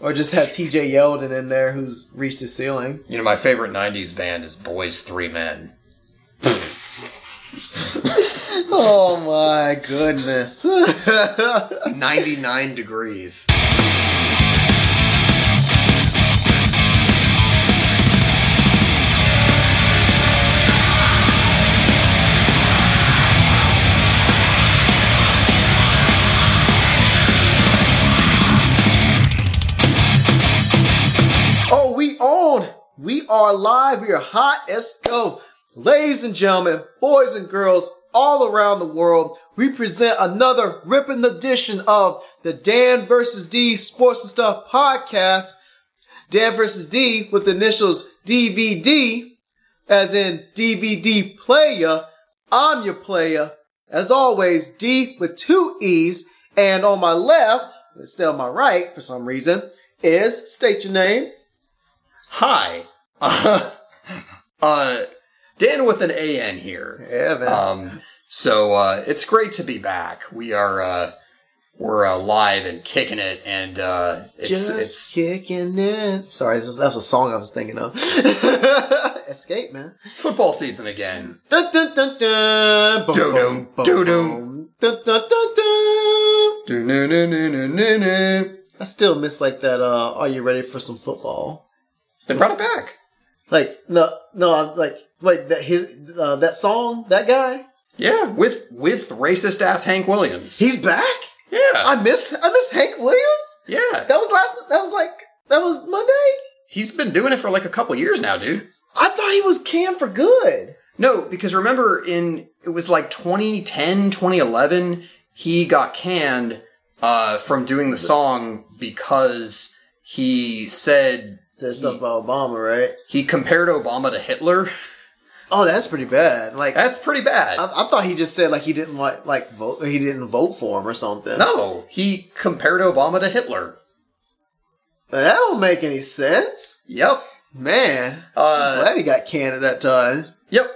Or just have TJ Yeldon in there who's reached the ceiling. You know, my favorite '90s band is Boys Three Men. Oh my goodness. 99 degrees. Are live. We are hot. Let's go. Ladies and gentlemen, boys and girls all around the world, we present another ripping edition of the Dan versus D Sports and Stuff podcast. Dan versus D with the initials DVD, as in DVD player. I'm your player. As always, D with two E's. And on my left, still on my right for some reason, is state your name. Hi. Uh, uh, Dan with an AN here. Yeah, man. Um, so uh, it's great to be back. We are uh, we're uh, live and kicking it, and uh, it's Just it's kicking it. Sorry, that was a song I was thinking of. Escape, man. it's football season again. Dun, dun, dun, dun. Boom, Doo-doo, boom, boom, doo-doo. boom. Dun, dun, dun, dun. They I still miss like that. Uh, are you ready for some football? They brought it back. Like no, no. I'm like wait. That his uh, that song. That guy. Yeah, with with racist ass Hank Williams. He's back. yeah, I miss. I miss Hank Williams. yeah. That was last. That was like. That was Monday. He's been doing it for like a couple years now, dude. I thought he was canned for good. No, because remember in it was like 2010, 2011, he got canned uh, from doing the song because he said Said stuff about Obama, right? he compared Obama to Hitler. Oh, that's pretty bad. Like That's pretty bad. I thought he just said like he didn't like like vote. He didn't vote for him or something. no, he compared Obama to Hitler. that don't make any sense, Yep. man. Uh, I'm glad he got canned at that time. Yep.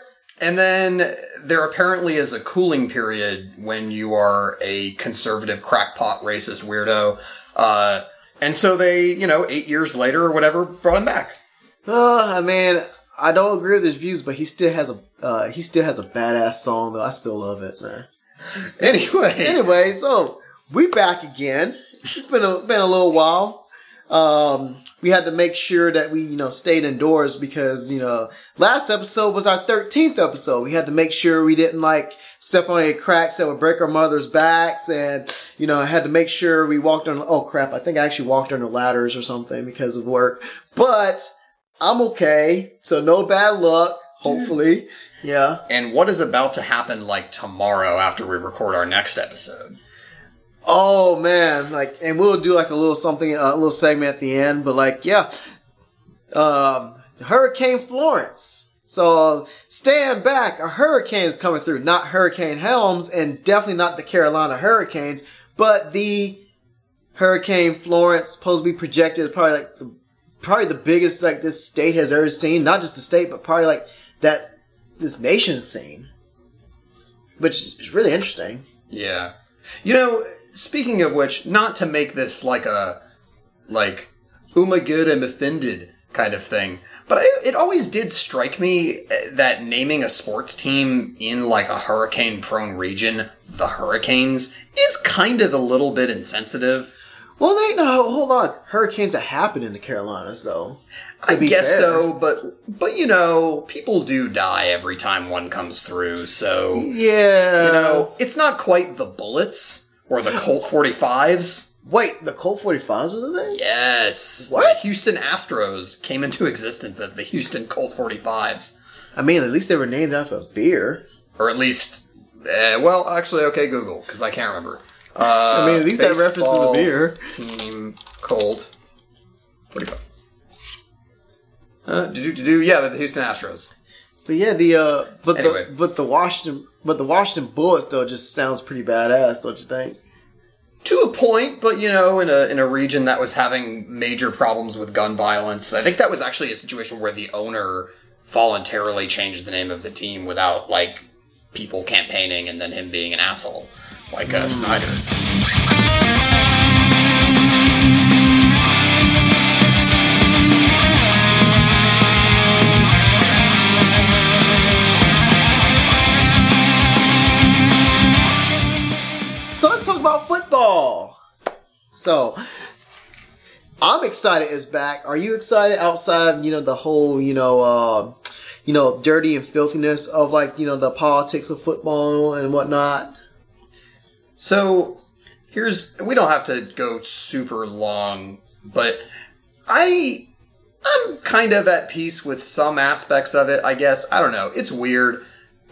And then there apparently is a cooling period when you are a conservative crackpot racist weirdo. Uh, and so they, you know, eight years later or whatever, brought him back. Uh, I mean, I don't agree with his views, but he still has a uh, he still has a badass song though. I still love it, man. Anyway. Anyway, so we back again. It's been a been a little while. Um, we had to make sure that we you know stayed indoors because you know last episode was our thirteenth episode. We had to make sure we didn't like step on any cracks that would break our mother's backs, and you know I had to make sure we walked on. Oh crap! I think I actually walked under ladders or something because of work, but I'm okay. So no bad luck. Hopefully, yeah. And what is about to happen like tomorrow after we record our next episode? Oh man, like, and we'll do like a little something, a little segment at the end. But like, yeah, um, Hurricane Florence. So stand back, a hurricane's coming through. Not Hurricane Helms, and definitely not the Carolina Hurricanes, but the Hurricane Florence, supposed to be projected probably like the, probably the biggest like this state has ever seen. Not just the state, but probably like that this nation's seen, which is really interesting. Yeah. You know, speaking of which, not to make this like a, like, oh my god, I'm offended kind of thing, but I, it always did strike me uh, that naming a sports team in like a hurricane prone region, the Hurricanes, is kind of a little bit insensitive. Well, they no hold on. Hurricanes that happen in the Carolinas, though. I guess fair. so, but but you know, people do die every time one comes through, so Yeah. you know, it's not quite the bullets or the Colt 45s. Wait, the Colt 45s was in there? Yes. What? The Houston Astros came into existence as the Houston Colt 45s. I mean, at least they were named after a beer. Or at least, uh, well, actually, okay, Google, because I can't remember. Uh, I mean, at least that references a beer. Team Colt 45. Uh, do do do yeah, the Houston Astros. But yeah, the uh, but Anyway. the but the Washington but the Washington Bullets though just sounds pretty badass, don't you think? To a point, but you know, in a in a region that was having major problems with gun violence, I think that was actually a situation where the owner voluntarily changed the name of the team without like people campaigning and then him being an asshole, like uh, Snyder. So I'm excited it's back. Are you excited outside, you know, the whole, you know, uh, you know, dirty and filthiness of like, you know, the politics of football and whatnot? So here's we don't have to go super long, but I I'm kind of at peace with some aspects of it, I guess. I don't know. It's weird.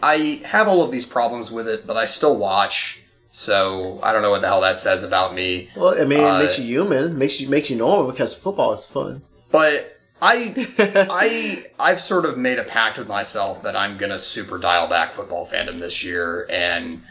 I have all of these problems with it, but I still watch. So I don't know what the hell that says about me. Well, I mean, it Uh, makes you human, makes you makes you normal because football is fun. But I I I've sort of made a pact with myself that I'm gonna super dial back football fandom this year, and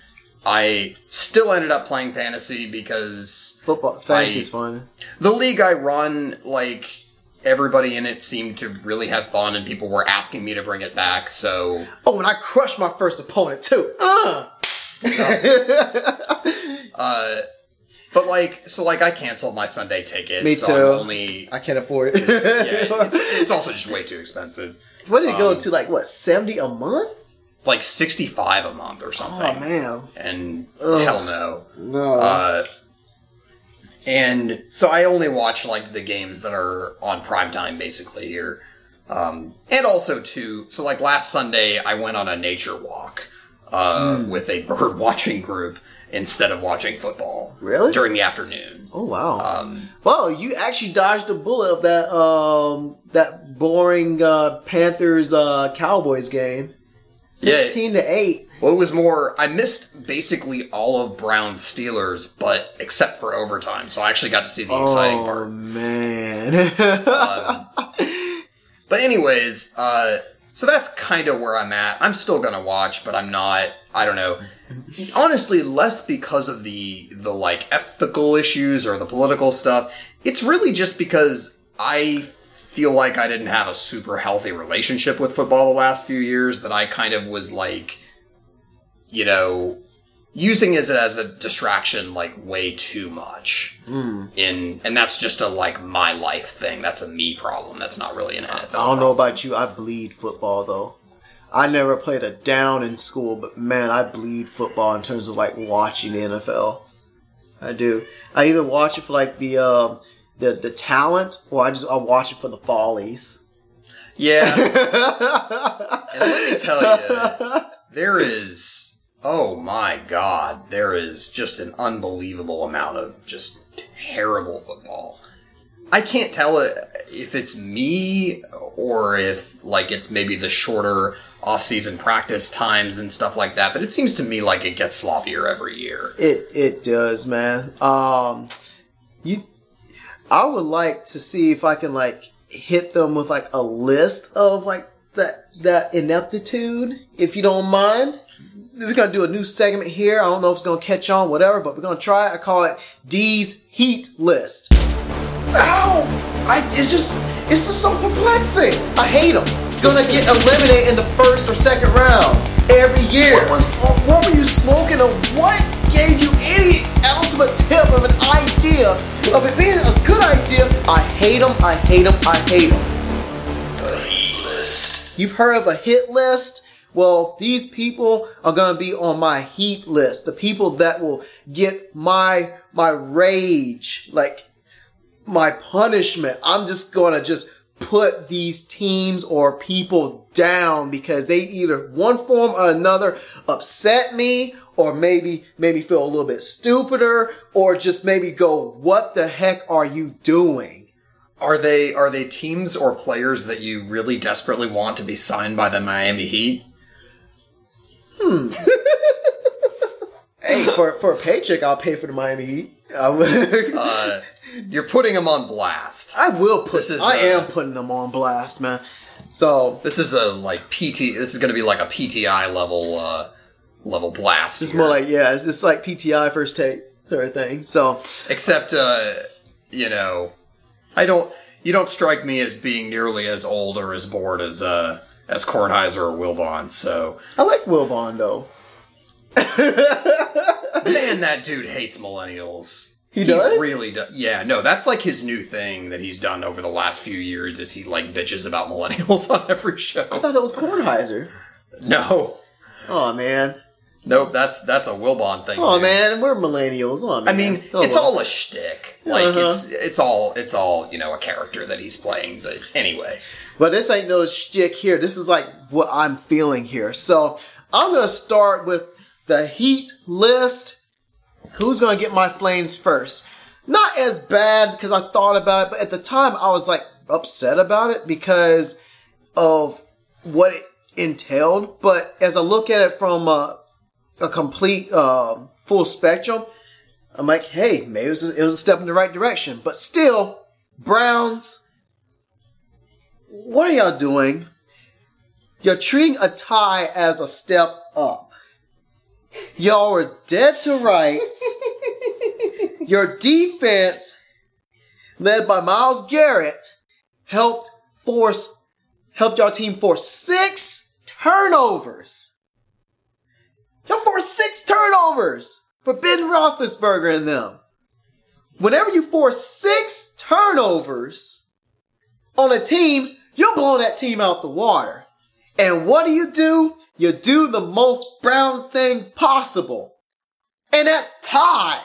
I still ended up playing fantasy because Football fantasy I- is fun. the league I run, like everybody in it seemed to really have fun, and people were asking me to bring it back. So Oh, and I crushed my first opponent too. Uh! Uh, but like, so like, I canceled my Sunday ticket. Me so too. I'm only I can't afford it. yeah, it's, it's also just way too expensive. what did it go um, to? Like what, seventy a month? Like sixty five a month or something. Oh man, And Ugh. hell no. no. Uh, and so I only watch like the games that are on prime time basically here. Um, and also too, so like last Sunday I went on a nature walk uh, Hmm. with a bird watching group instead of watching football. Really? During the afternoon. oh wow. Um, well, you actually dodged a bullet of that um that boring uh, Panthers uh, Cowboys game. Yeah. Sixteen to eight. well, it was more. I missed basically all of Brown's Steelers, but except for overtime. So I actually got to see the exciting part. oh man. Um, but anyways, uh, so that's kind of where I'm at. I'm still gonna watch, but I'm not. I don't know. Honestly, less because of the the like ethical issues or the political stuff. It's really just because I feel like I didn't have a super healthy relationship with football the last few years. That I kind of was like, you know, using it as a distraction like way too much in and that's just a like my life thing that's a me problem that's not really an NFL I don't know about you. I bleed football though. I never played a down in school, but man, I bleed football in terms of like watching the NFL. I do. I either watch it for like the uh, the the talent, or I just I watch it for the follies. yeah and let me tell you there is oh my god there is just an unbelievable amount of just terrible football i can't tell if it's me or if like it's maybe the shorter off-season practice times and stuff like that but it seems to me like it gets sloppier every year It it does, man. Um, you, I would like to see if I can like hit them with like a list of like that that ineptitude, if you don't mind. We're gonna do a new segment here. I don't know if it's gonna catch on, whatever, but we're gonna try it. I call it D's Heat List. Ow! I it's just it's just so perplexing. I hate them. Gonna get eliminated in the first or second round every year. What was what were you smoking? Or what gave you any ounce of a tip of an idea of it being a good idea? I hate them. I hate them. I hate them. A Heat List. You've heard of a hit list? Well, these people are gonna be on my heat list. The people that will get my my rage, like my punishment. I'm just gonna just put these teams or people down because they either one form or another upset me or maybe made me feel a little bit stupider or just maybe go, what the heck are you doing? Are they are they teams or players that you really desperately want to be signed by the Miami Heat? Hey, for, for a paycheck, I'll pay for the Miami Heat. Uh, you're putting them on blast. I will put, this is, I uh, am putting them on blast, man. So, This is a like PT. This is going to be like a PTI level uh, level blast. it's here. more like, yeah, it's, it's like PTI first take sort of thing. So, except uh, you know, I don't. You don't strike me as being nearly as old or as bored as uh, as Kornheiser or Wilbon. So I like Wilbon though. man, that dude hates millennials. He does? really does. Yeah, no, that's like his new thing that he's done over the last few years. Is he like bitches about millennials on every show? I thought that was Kornheiser. No, Oh man, Nope, that's that's a Wilbon thing. Oh dude. man, we're millennials. Oh, man. I mean, Oh, it's well. all a shtick. Like Uh-huh. it's it's all it's all you know a character that he's playing. But anyway, But this ain't no shtick here. This is like what I'm feeling here. So I'm gonna start with the Heat list. Who's gonna get my flames first? Not as bad because I thought about it, but at the time I was like upset about it because of what it entailed. But as I look at it from a, a complete um, full spectrum, I'm like, hey, maybe it was, it was a step in the right direction. But still, Browns, what are y'all doing? You're treating a tie as a step up. Y'all are dead to rights. Your defense, led by Myles Garrett, helped force helped y'all team force six turnovers. Y'all forced six turnovers for Ben Roethlisberger and them. Whenever you force six turnovers on a team, you're blowing that team out the water. And what do you do? You do the most Browns thing possible. And that's tie.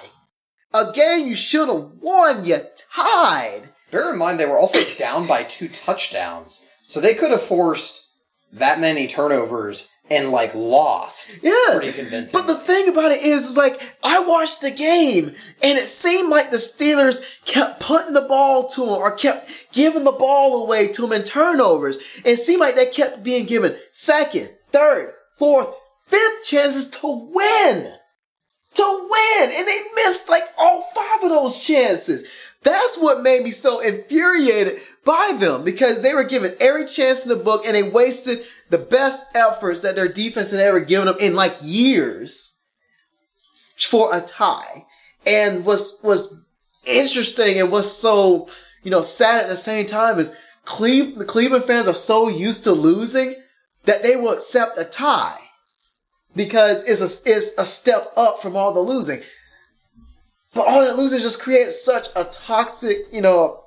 A game you should have won, you tied. bear in mind they were also down by two touchdowns, so they could have forced that many turnovers and like lost. Yeah. pretty convincing. But the thing about it is, is like, I watched the game and it seemed like the Steelers kept putting the ball to them or kept giving the ball away to them in turnovers. It seemed like they kept being given second, third, fourth, fifth chances to win. To win. And they missed like all five of those chances. That's what made me so infuriated by them because they were given every chance in the book and they wasted the best efforts that their defense had ever given them in like years for a tie. And was was interesting and was so you know sad at the same time is Cleve, the Cleveland fans are so used to losing that they will accept a tie because it's a it's a step up from all the losing. But all that losing just creates such a toxic, you know,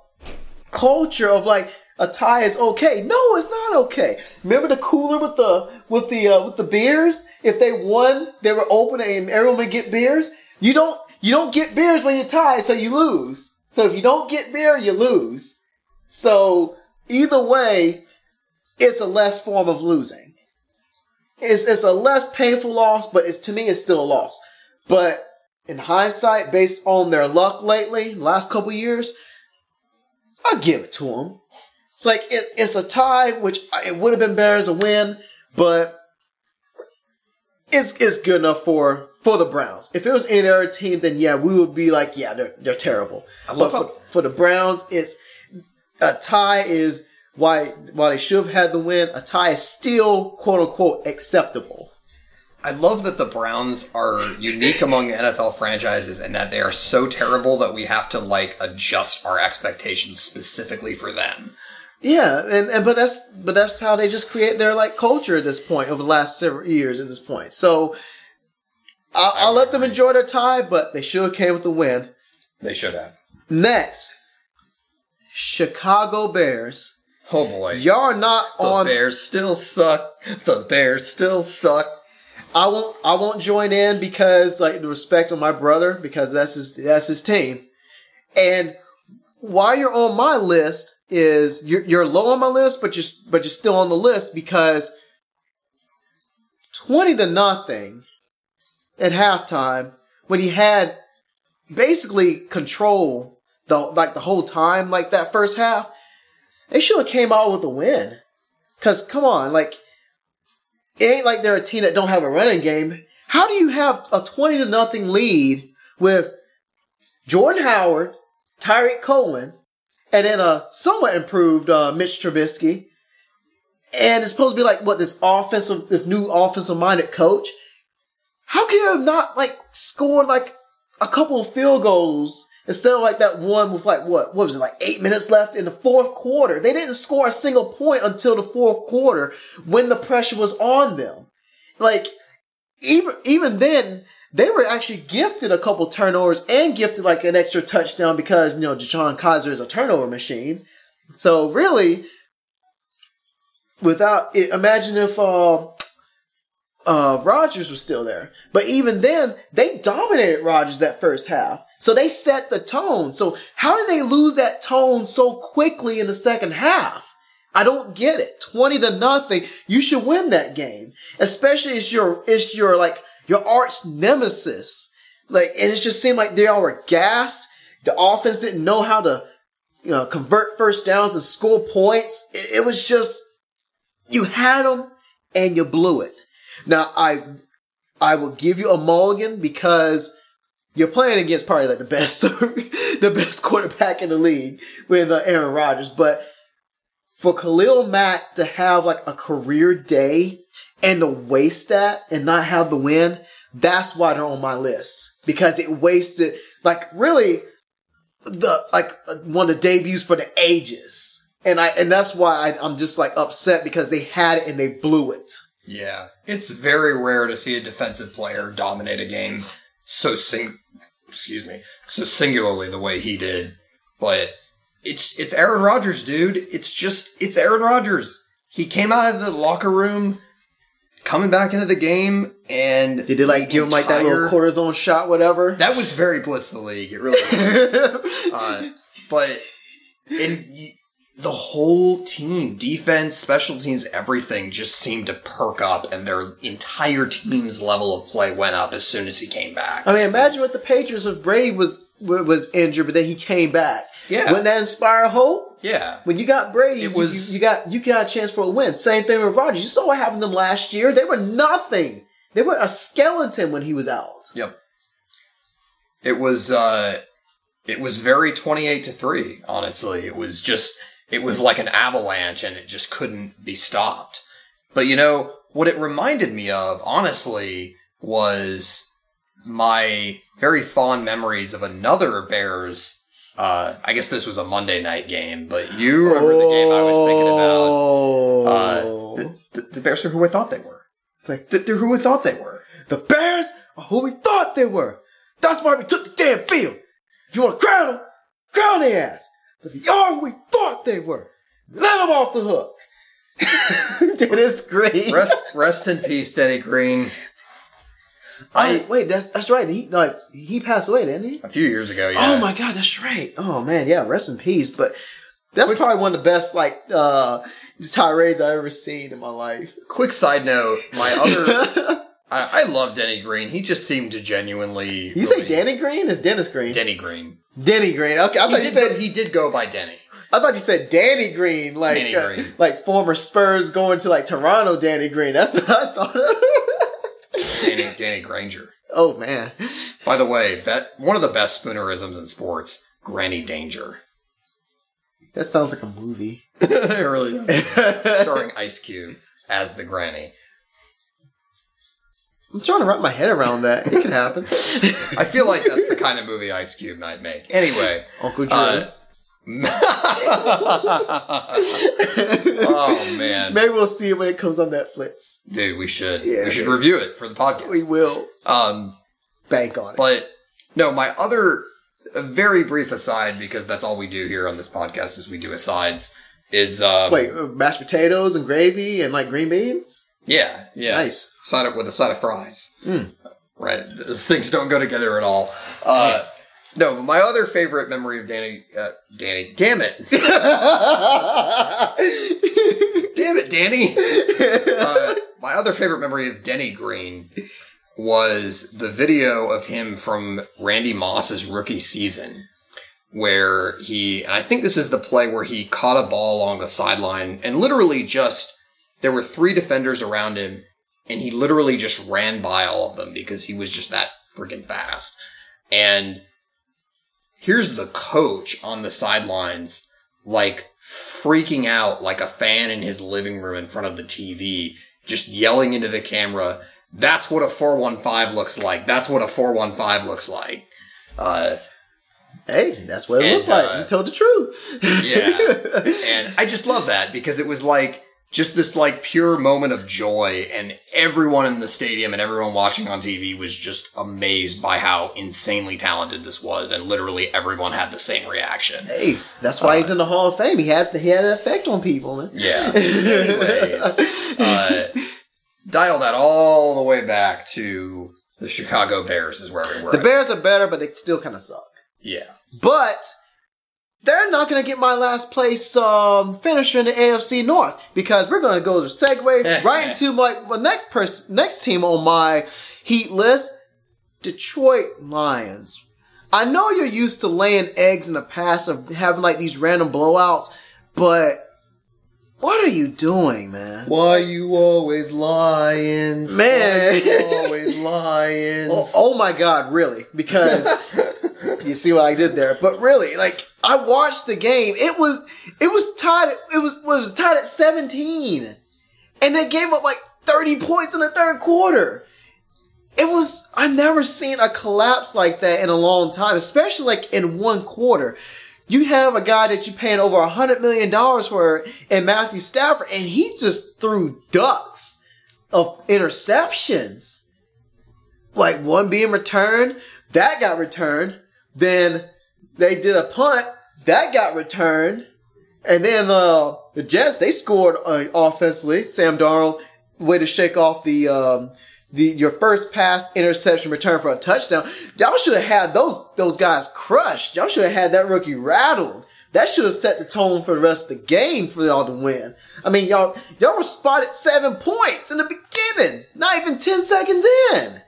culture of like a tie is okay. No, it's not okay. Remember the cooler with the with the uh, with the beers? If they won, they were open and everyone would get beers. You don't you don't get beers when you tie, so you lose. So if you don't get beer, you lose. So either way, it's a less form of losing. It's it's a less painful loss, but it's to me it's still a loss. But in hindsight, based on their luck lately, last couple years, I'll give it to them. It's like it, it's a tie, which it would have been better as a win, but it's it's good enough for for the Browns. If it was any other team, then yeah, we would be like, yeah, they're they're terrible. love but how- for, for the Browns, it's a tie is why why they should have had the win, a tie is still quote unquote acceptable. I love that the Browns are unique among NFL franchises and that they are so terrible that we have to like adjust our expectations specifically for them. Yeah, and, and but that's but that's how they just create their like culture at this point over the last several years at this point. So I'll, I'll let them enjoy their tie, but they should have came with the win. They should have. Next, Chicago Bears. Oh boy. Y'all are not the on. Bears still suck. The Bears still suck. I won't. I won't join in because like the respect of my brother because that's his. That's his team. And while you're on my list is you're you're low on my list, but you're but you're still on the list because twenty to nothing at halftime when he had basically control the like the whole time like that first half. They should have came out with a win. Cause come on, like it ain't like they're a team that don't have a running game. How do you have a twenty to nothing lead with Jordan Howard, Tarik Cohen, and then a somewhat improved uh, Mitch Trubisky, and it's supposed to be like what this offensive, this new offensive minded coach? How can you have not like scored like a couple of field goals instead of like that one with like what what was it like eight minutes left in the fourth quarter? They didn't score a single point until the fourth quarter when the pressure was on them. Like even even then, they were actually gifted a couple turnovers and gifted like an extra touchdown because you know DeShone Kizer is a turnover machine. So really, without it, imagine if uh, uh, Rodgers was still there. But even then, they dominated Rodgers that first half. So they set the tone. So how did they lose that tone so quickly in the second half? I don't get it. 20 to nothing. You should win that game. Especially it's your, it's your like, your arch nemesis. Like, and it just seemed like they all were gassed. The offense didn't know how to, you know, convert first downs and score points. It, it was just, you had them and you blew it. Now I, I will give you a mulligan because you're playing against probably like the best, the best quarterback in the league with uh, Aaron Rodgers. But for Khalil Mack to have like a career day and to waste that and not have the win, that's why they're on my list because it wasted like really the like one of the debuts for the ages. And I and that's why I, I'm just like upset because they had it and they blew it. Yeah, it's very rare to see a defensive player dominate a game so sing, excuse me, so singularly the way he did. But it's it's Aaron Rodgers, dude. It's just it's Aaron Rodgers. He came out of the locker room, coming back into the game, and Did they like give him like that little cortisone shot, whatever? That was very blitz the league. It really was. uh, but in y- the whole team, defense, special teams, everything just seemed to perk up, and their entire team's level of play went up as soon as he came back. I mean, imagine what the Patriots if Brady was was injured, but then he came back. Yeah. wouldn't that inspire hope? Yeah, When you got Brady, It you- was- you, you got you got a chance for a win. Same thing with Rodgers. You saw what happened to them last year. They were nothing. They were a skeleton when he was out. Yep. It was uh it was very 28 to 3, honestly. It was just it was like an avalanche and it just couldn't be stopped. But you know, what it reminded me of, honestly, was my very fond memories of another Bears uh I guess this was a Monday night game, but you remember the game I was thinking about. Oh, Uh, the, the, the Bears are who I thought they were. it's like They're who I thought they were. the Bears are who we thought they were. That's why we took the damn field. If you want to crown them, crown their ass. But they are who we thought they were. Let them off the hook. Dennis Green. Rest rest in peace, Denny Green. I wait. That's that's right. He like he passed away, didn't he? A few years ago, yeah. Oh my god, that's right. Oh man, yeah. Rest in peace. But that's probably one of the best like uh tirades I've ever seen in my life. Quick side note: my other, I, I love Denny Green. He just seemed to genuinely. You say really- Danny Green? is Dennis Green. Denny Green. Denny Green. Okay, I He thought you did, said go, he did go by Denny. I thought you said Danny Green, like Danny uh, Green. like former Spurs going to like Toronto. Danny Green. That's what I thought. Of. Danny, Danny Granger. oh man, By the way, bet, one of the best spoonerisms in sports: Granny Danger. that sounds like a movie. it really does. Starring Ice Cube as the Granny. I'm trying to wrap my head around that. It could happen. I feel like that's the kind of movie Ice Cube might make. Anyway, Uncle Drew. uh, oh man, Maybe we'll see it when it comes on Netflix. dude, we should Yeah, we should dude. review it for the podcast. We will Um, bank on it. but no, my other a very brief aside because that's all we do here on this podcast is we do asides. Is um, Wait, mashed potatoes and gravy and like green beans? yeah, yeah, Nice. Side up with a side of fries. Mm. Right, those things don't go together at all. Uh, no, but my other favorite memory of Danny, uh, Danny, damn it, damn it, Danny. Uh, my other favorite memory of Denny Green was the video of him from Randy Moss's rookie season, where he, and I think this is the play where he caught a ball along the sideline and literally just, there were three defenders around him, and he literally just ran by all of them because he was just that freaking fast. And here's the coach on the sidelines, like freaking out like a fan in his living room in front of the TV, just yelling into the camera, that's what a 415 looks like. That's what a 415 looks like. Uh, hey, that's what it And, looked like. uh, you told the truth. yeah. and I just love that because it was like just this like pure moment of joy and everyone in the stadium and everyone watching on TV was just amazed by how insanely talented this was and literally everyone had the same reaction. hey, that's why he's in the Hall of Fame. He had he had an effect on people, man. Yeah. Anyways, uh, dial that all the way back to the Chicago Bears is where we were. The Bears are better, but they still kind of suck. yeah. But they're not going to get my last place um, finisher in the AFC North because we're going to go to segue right into my, next person, next team on my Heat list, Detroit Lions. I know you're used to laying eggs in the past of having like these random blowouts, but what are you doing, man? Why you always lions? Man. Why you always lions? Oh, oh my god, really? Because you see what I did there. But really, like I watched the game. It was it was tied it was it was tied at 17. And they gave up like 30 points in the third quarter. It was I never seen a collapse like that in a long time, especially like in one quarter. You have a guy that you're paying over a hundred million dollars for in Matthew Stafford, and he just threw ducks of interceptions like one being returned, that got returned. Then they did a punt, that got returned. And then uh, the Jets they scored uh, offensively. Sam Darnold way to shake off the um, the your first pass interception return for a touchdown. Y'all should have had those those guys crushed. Y'all should have had that rookie rattled. That should have set the tone for the rest of the game for y'all to win. I mean, y'all y'all were spotted seven points in the beginning, not even ten seconds in.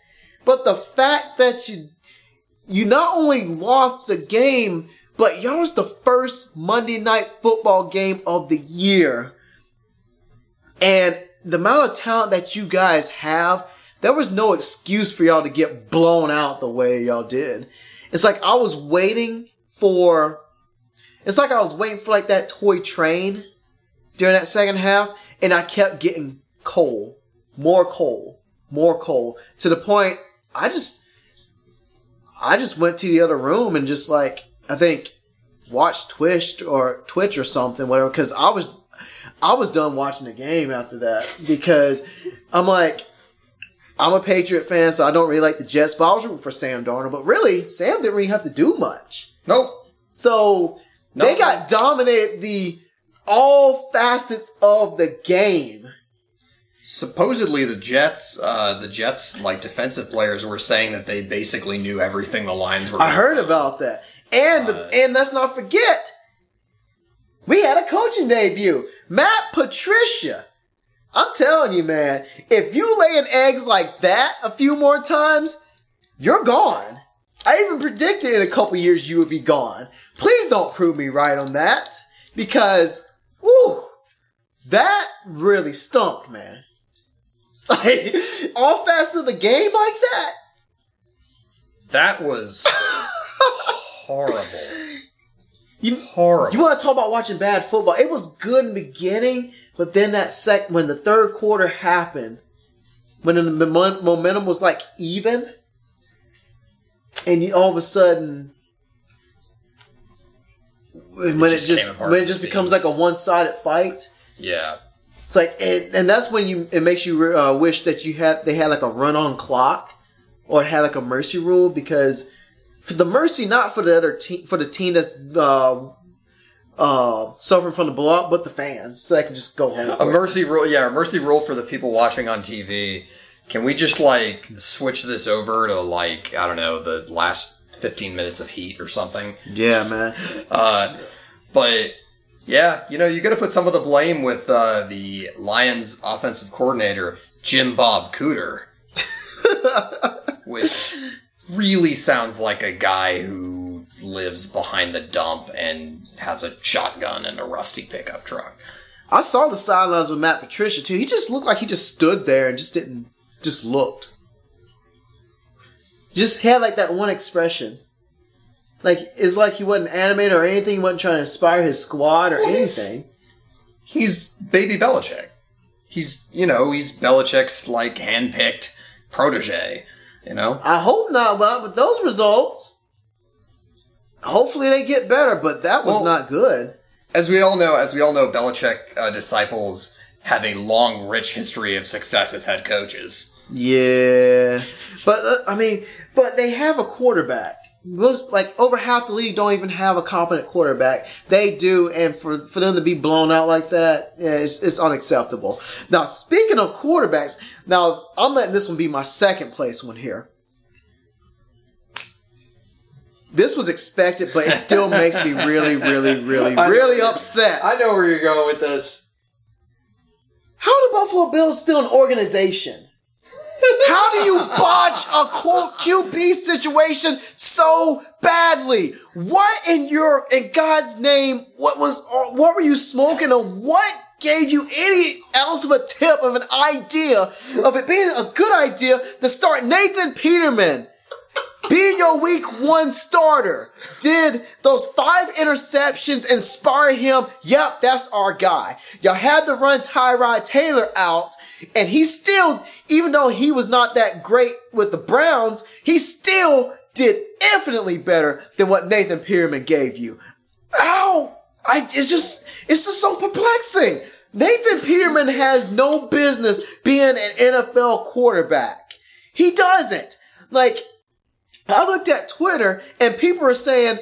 But the fact that you you not only lost the game, but y'all was the first Monday night football game of the year. And the amount of talent that you guys have, there was no excuse for y'all to get blown out the way y'all did. It's like I was waiting for it's like I was waiting for like that toy train during that second half, and I kept getting coal, more coal, more coal, to the point I just, I just went to the other room and just like I think watched Twitch or Twitch or something, whatever, because I was, I was done watching the game after that because I'm like. I'm a Patriot fan, so I don't really like the Jets, but I was rooting for Sam Darnold. But really, Sam didn't really have to do much. Nope. So No. they got dominated the all facets of the game. Supposedly the Jets, uh, the Jets like defensive players were saying that they basically knew everything the lines were. I heard about that. And Uh, and let's not forget, we had a coaching debut. Matt Patricia. I'm telling you, man, if you laying eggs like that a few more times, you're gone. I even predicted in a couple years you would be gone. Please don't prove me right on that. Because, whoo, that really stunk, man. Like, all fast of the game like that? That was horrible. You, Horrible. You want to talk about watching bad football? It was good in the beginning, but then that sec when the third quarter happened, when the mom- momentum was like even, and you all of a sudden, when It it, just just when it just becomes like a one sided fight, yeah. It's like and, and that's when you it makes you uh, wish that you had they had like a run on clock or had like a mercy rule because for the mercy not for the other team for the team that's uh, uh, suffering from the blowout, but the fans so they can just go home. A quick. mercy rule, yeah, a mercy rule for the people watching on TV. Can we just like switch this over to like I don't know the last fifteen minutes of Heat or something? yeah, man. Uh, but yeah, you know you got to put some of the blame with uh, the Lions offensive coordinator Jim Bob Cooter, which really sounds like a guy who lives behind the dump and has a shotgun and a rusty pickup truck. I saw the sidelines with Matt Patricia too. He just looked like he just stood there and just didn't just looked. Just had like that one expression. Like it's like he wasn't animated or anything. He wasn't trying to inspire his squad or Well, he's- anything. he's baby Belichick. He's you know he's Belichick's like handpicked protege. You know, I hope not. Well, with those results, hopefully they get better. But that was Well- not good. as we all know, as we all know, Belichick uh, disciples have a long, rich history of success as head coaches. Yeah, but uh, I mean, but they have a quarterback. Most like over half the league don't even have a competent quarterback. They do, and for for them to be blown out like that, yeah, it's, it's unacceptable. Now, speaking of quarterbacks, now I'm letting this one be my second place one here. This was expected, but it still makes me really, really, really, really upset. I know where you're going with this. How are the Buffalo Bills still an organization? How do you botch a QB situation so badly? What in your in God's name? What was uh, what were you smoking? Or what gave you any ounce of a tip of an idea of it being a good idea to start Nathan Peterman? being your week one starter, did those five interceptions inspire him? Yep, that's our guy. Y'all had to run Tyrod Taylor out, and he still, even though he was not that great with the Browns, he still did infinitely better than what Nathan Peterman gave you. Ow! I, it's just, it's just so perplexing. Nathan Peterman has no business being an NFL quarterback. He doesn't. Like, I looked at Twitter and people are saying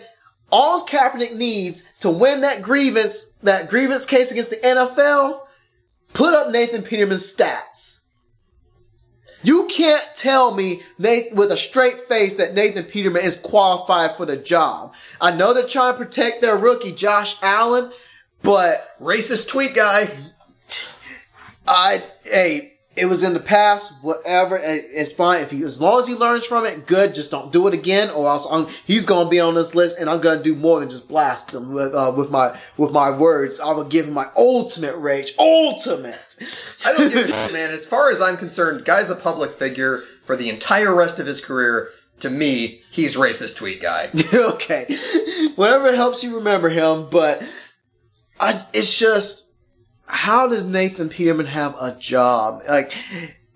all Kaepernick needs to win that grievance, that grievance case against the NFL, put up Nathan Peterman's stats. You can't tell me Nathan, with a straight face that Nathan Peterman is qualified for the job. I know they're trying to protect their rookie Josh Allen, but racist tweet guy. I hey, it was in the past, whatever. It's fine if he, as long as he learns from it, good. Just don't do it again, or else I'm, he's gonna be on this list, and I'm gonna do more than just blast him with uh, with my with my words. I will give him my ultimate rage, ultimate. I don't give a shit, man. As far as I'm concerned, guy's a public figure for the entire rest of his career. To me, he's racist tweet guy. okay, whatever helps you remember him, but I, it's just how does Nathan Peterman have a job? Like,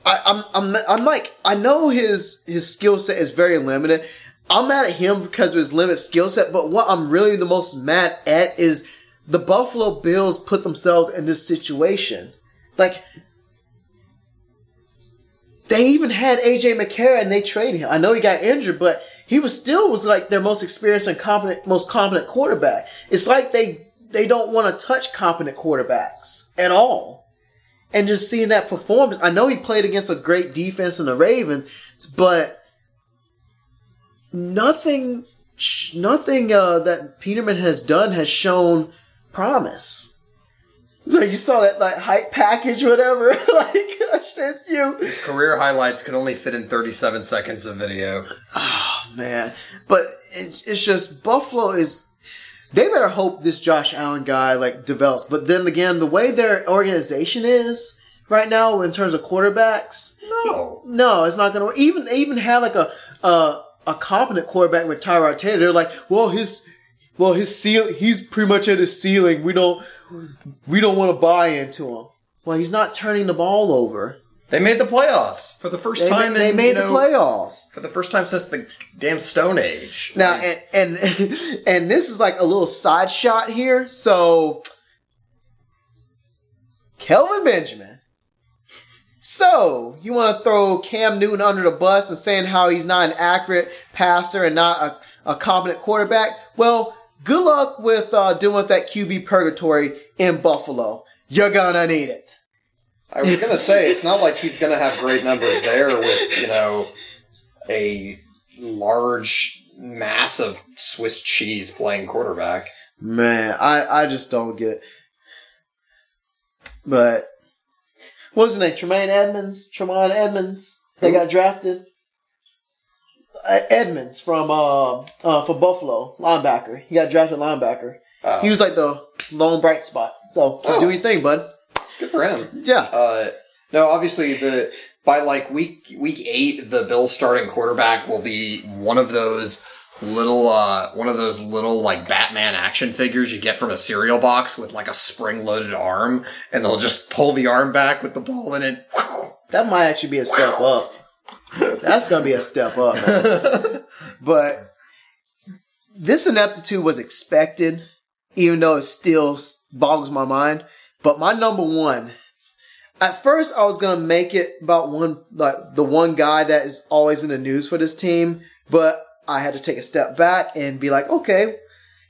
I, am I'm, I'm, I'm like, I know his, his skill set is very limited. I'm mad at him because of his limited skill set, but what I'm really the most mad at is the Buffalo Bills put themselves in this situation. Like, they even had AJ McCarron and they traded him. I know he got injured, but he was still was like their most experienced and confident, most competent quarterback. It's like they they don't want to touch competent quarterbacks at all. And just seeing that performance, I know he played against a great defense in the Ravens, but nothing, nothing uh, that Peterman has done has shown promise. Like you saw that like hype package, whatever. like I sent you. His career highlights could only fit in 37 seconds of video. Oh man, but it, it's just Buffalo is they better hope this Josh Allen guy like develops. But then again, the way their organization is right now in terms of quarterbacks, no, no, it's not going to even even have like a a, a competent quarterback with Tyrod Taylor. They're like, well, his well his seal he's pretty much at his ceiling. We don't we don't want to buy into him. Well, he's not turning the ball over. They made the playoffs for the first they time. They in, made you the playoffs for the first time since the damn Stone Age. Now, and and and this is like a little side shot here. So, Kelvin Benjamin. So, you want to throw Cam Newton under the bus and saying how he's not an accurate passer and not a, a competent quarterback? Well, good luck with uh, dealing with that QB purgatory in Buffalo. You're gonna need it. I was gonna say it's not like he's gonna have great numbers there with you know a large mass of Swiss cheese playing quarterback. Man, I I just don't get. It. But what was his name? Tremaine Edmunds. Tremaine Edmunds. They got drafted. Edmunds from uh, uh for Buffalo linebacker. He got drafted linebacker. Oh. He was like the lone bright spot. So Oh. do your thing, bud. Good for him. Yeah. Uh, no, obviously the by like week week eight, the Bills starting quarterback will be one of those little uh one of those little like Batman action figures you get from a cereal box with like a spring loaded arm, and they'll just pull the arm back with the ball in it. That might actually be a step up. That's gonna be a step up. but this ineptitude was expected, even though it still boggles my mind. But my number one, at first I was gonna make it about one like the one guy that is always in the news for this team, but I had to take a step back and be like, okay,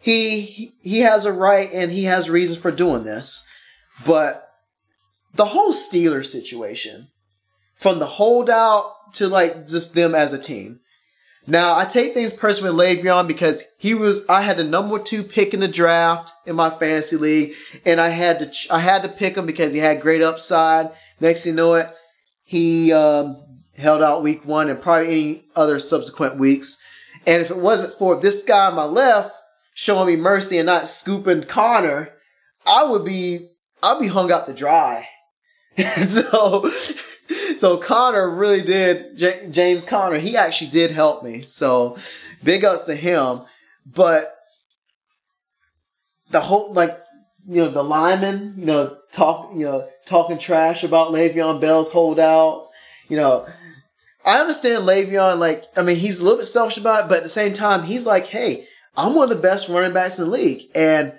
he he has a right and he has reasons for doing this. But the whole Steelers situation, from the holdout to like just them as a team. Now I take things personally with Le'Veon because he was I had the number two pick in the draft in my fantasy league, and I had to I had to pick him because he had great upside. Next thing you know it, he um, held out week one and probably any other subsequent weeks. And if it wasn't for this guy on my left showing me mercy and not scooping Conner, I would be I'd be hung out to dry. so so Conner really did J- James Conner. He actually did help me. So big ups to him. But the whole like you know the lineman, you know talk you know talking trash about Le'Veon Bell's holdout. You know, I understand Le'Veon. Like I mean, he's a little bit selfish about it, but at the same time, he's like, hey, I'm one of the best running backs in the league, and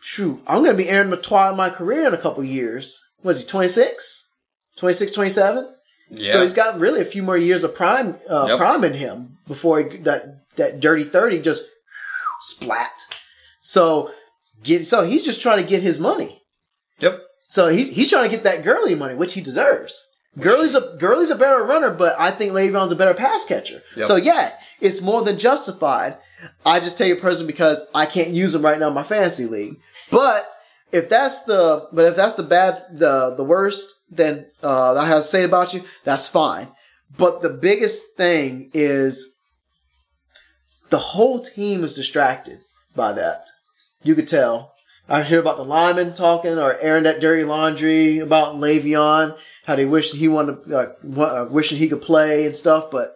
shoot, I'm going to be Aaron McTwine in my career in a couple years. Was he 26? 26, 27? Yeah. So he's got really a few more years of prime uh, Yep. prime in him before he, that that dirty thirty just splat. So get so he's just trying to get his money. Yep. So he's he's trying to get that Gurley money, which he deserves. Gurley's a Gurley's a better runner, but I think Le'Veon's a better pass catcher. Yep. So yeah, it's more than justified. I just take a person because I can't use him right now in my fantasy league. But if that's the but if that's the bad the the worst, then uh, I have to say about you, that's fine. But the biggest thing is the whole team is distracted by that. You could tell. I hear about the linemen talking or airing that dirty laundry about Le'Veon, how they wish he wanted, uh, wishing he could play and stuff, but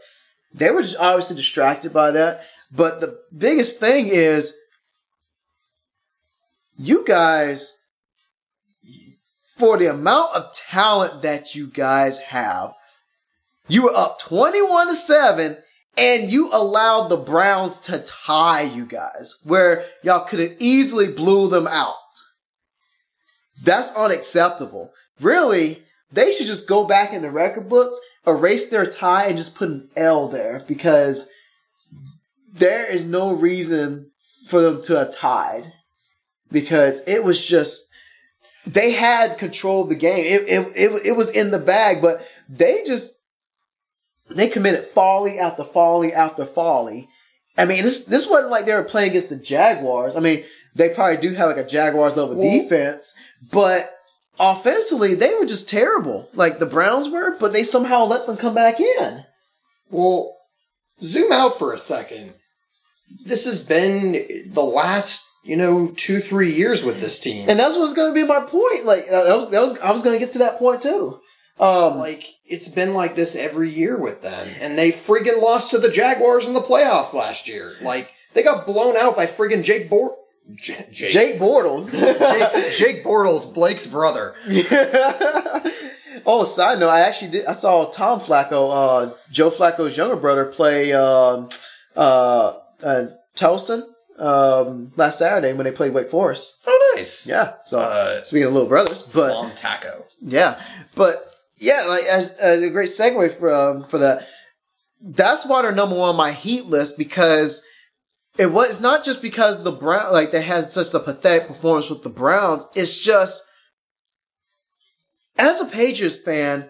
they were just obviously distracted by that. But the biggest thing is, you guys, for the amount of talent that you guys have, you were up 21 to 7 and you allowed the Browns to tie you guys where y'all could have easily blew them out. That's unacceptable. Really, they should just go back in the record books, erase their tie and just put an L there because there is no reason for them to have tied because it was just they had control of the game. It, it, it, it was in the bag, but they just they committed folly after folly after folly. I mean, this this wasn't like they were playing against the Jaguars. I mean, they probably do have like a Jaguars level Well- defense, but offensively they were just terrible. Like the Browns were, but they somehow let them come back in. Well, zoom out for a second. This has been the last, you know, two, three years with this team. And that's what's going to be my point. Like uh, that was that was I was going to get to that point too. Um, like, it's been like this every year with them. And they friggin' lost to the Jaguars in the playoffs last year. Like, they got blown out by friggin' Jake Bor- J- Jake. Jake Bortles. Jake, Jake Bortles, Blake's brother. oh, side note, I actually did. I saw Tom Flacco, uh, Joe Flacco's younger brother, play um, uh, uh, Towson um, last Saturday when they played Wake Forest. Oh, nice. Yeah. So Uh, speaking of little brothers, but Long taco. yeah, but yeah, like as, as a great segue for um, for that. That's why they're number one on my heat list because it was not just because the Brown like they had such a pathetic performance with the Browns. It's just as a Patriots fan,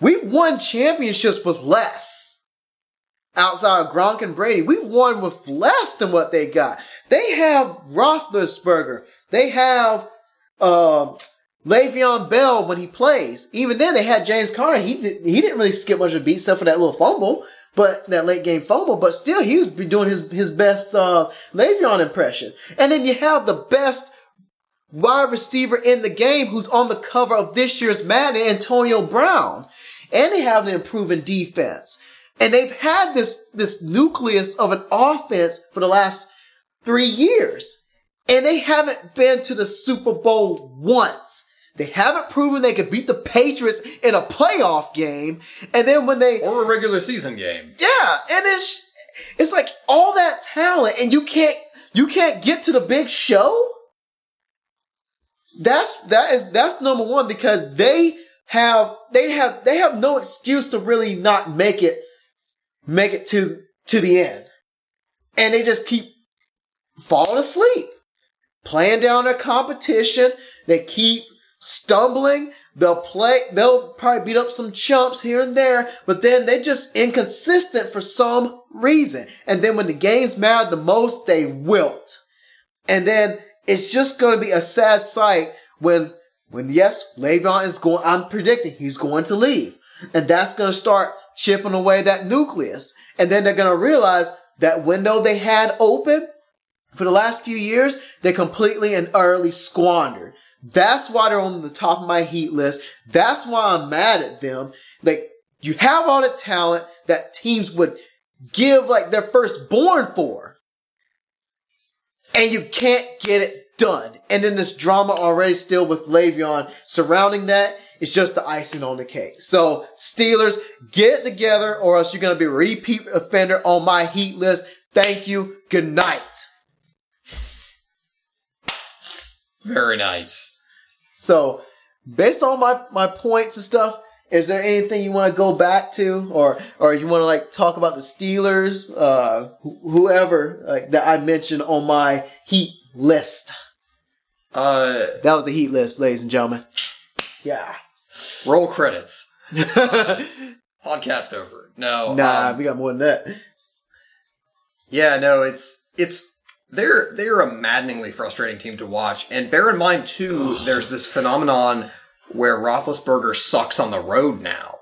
we've won championships with less. Outside of Gronk and Brady, we've won with less than what they got. They have Roethlisberger. They have um Le'Veon Bell when he plays. Even then, they had James Conner. He did, he didn't really skip much of a beat except for that little fumble, but that late game fumble. But still, he was doing his his best uh, Le'Veon impression. And then you have the best wide receiver in the game who's on the cover of this year's Madden, Antonio Brown. And they have an improving defense. And they've had this this nucleus of an offense for the last three years. And they haven't been to the Super Bowl once. They haven't proven they could beat the Patriots in a playoff game. And then when they, Or a regular season game. yeah, and it's, it's like all that talent and you can't, you can't get to the big show. That's, that is, that's number one because they have, they have, they have no excuse to really not make it, make it to to the end. And they just keep falling asleep, playing down their competition. They keep stumbling. They'll play, they'll probably beat up some chumps here and there, but then they're just inconsistent for some reason. And then when the games matter the most, they wilt. And then it's just going to be a sad sight when, when yes, Le'Veon is going, I'm predicting he's going to leave. And that's going to start chipping away that nucleus. And then they're going to realize that window they had open for the last few years, they completely and utterly squandered. That's why they're on the top of my heat list. That's why I'm mad at them. Like, you have all the talent that teams would give like their firstborn for. And you can't get it done. And then this drama already still with Le'Veon surrounding that is just the icing on the cake. So Steelers, get it together or else you're going to be a repeat offender on my heat list. Thank you. Good night. Very nice. So, based on my, my points and stuff, is there anything you want to go back to, or or you want to like talk about the Steelers, uh, wh- whoever like that I mentioned on my Heat list? Uh, That was the Heat list, ladies and gentlemen. Yeah. Roll credits. Podcast over. No. nah, um, we got more than that. Yeah, no, it's it's they're they're a maddeningly frustrating team to watch. And bear in mind too, there's this phenomenon where Roethlisberger sucks on the road now.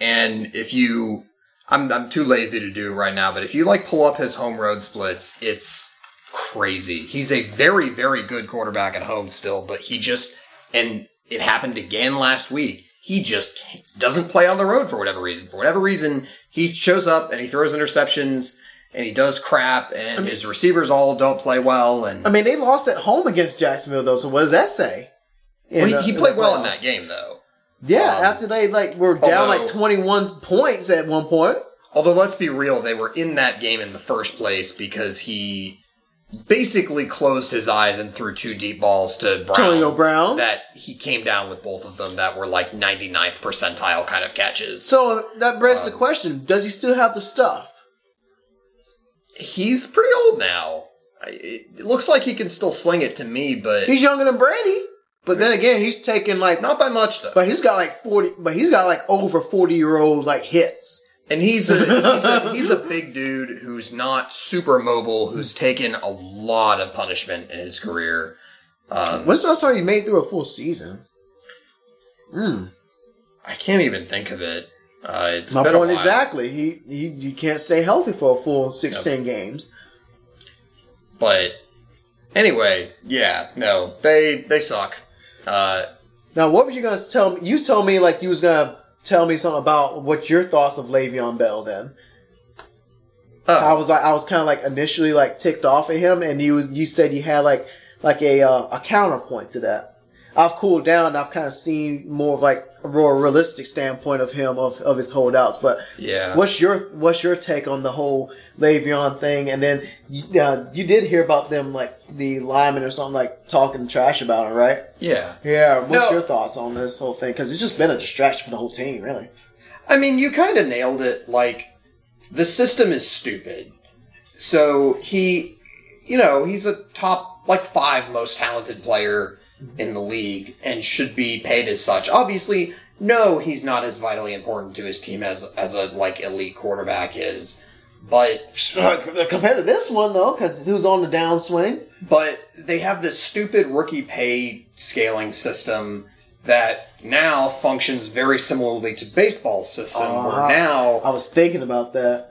And if you, I'm I'm too lazy to do right now, but if you like pull up his home road splits, it's crazy. He's a very very good quarterback at home still, but he just and it happened again last week. He just doesn't play on the road for whatever reason. For whatever reason, he shows up and he throws interceptions and he does crap and his receivers all don't play well and I mean, they lost at home against Jacksonville, though. So what does that say? Well, In the- he, he in played well in that game though. Yeah, Um, after they like were down although- like twenty one points at one point. Although let's be real, they were in that game in the first place because he basically closed his eyes and threw two deep balls to Brown. Antonio Brown. That he came down with both of them that were like 99th percentile kind of catches. So that begs Um, the question: Does he still have the stuff? He's pretty old now. It looks like he can still sling it to me, but He's younger than Brady, but then again, he's taking like, not by much though. but he's got like forty, but he's got like over forty year old like hits. And he's a, he's a he's a big dude who's not super mobile, who's taken a lot of punishment in his career. Um, When's the last time he made it through a full season? Mmm. I can't even think of it. Uh, it's My been a point while. exactly. He he you can't stay healthy for a full sixteen games. But anyway, yeah, no, they they suck. Uh, Now, what were you gonna tell me? You told me like you was gonna tell me something about what your thoughts of Le'Veon Bell. Then I oh, was like, I was kind of like initially like ticked off at him, and you was you said you had like like a uh, a counterpoint to that. I've cooled down. and I've kind of seen more of like a more realistic standpoint of him of, of his holdouts. But yeah. what's your what's your take on the whole Le'Veon thing? And then you, uh, you did hear about them like the lineman or something like talking trash about it, right? yeah. Yeah. What's No. your thoughts on this whole thing? Because it's just been a distraction for the whole team, really. I mean, you kind of nailed it. Like, the system is stupid. So he, you know, he's a top, like, five most talented player in the league and should be paid as such. Obviously, no, he's not as vitally important to his team as, as a, like, elite quarterback is. But Compared to this one, though, because who's on the downswing? but they have this stupid rookie pay scaling system that now functions very similarly to baseball system Uh-huh. where now I was thinking about that.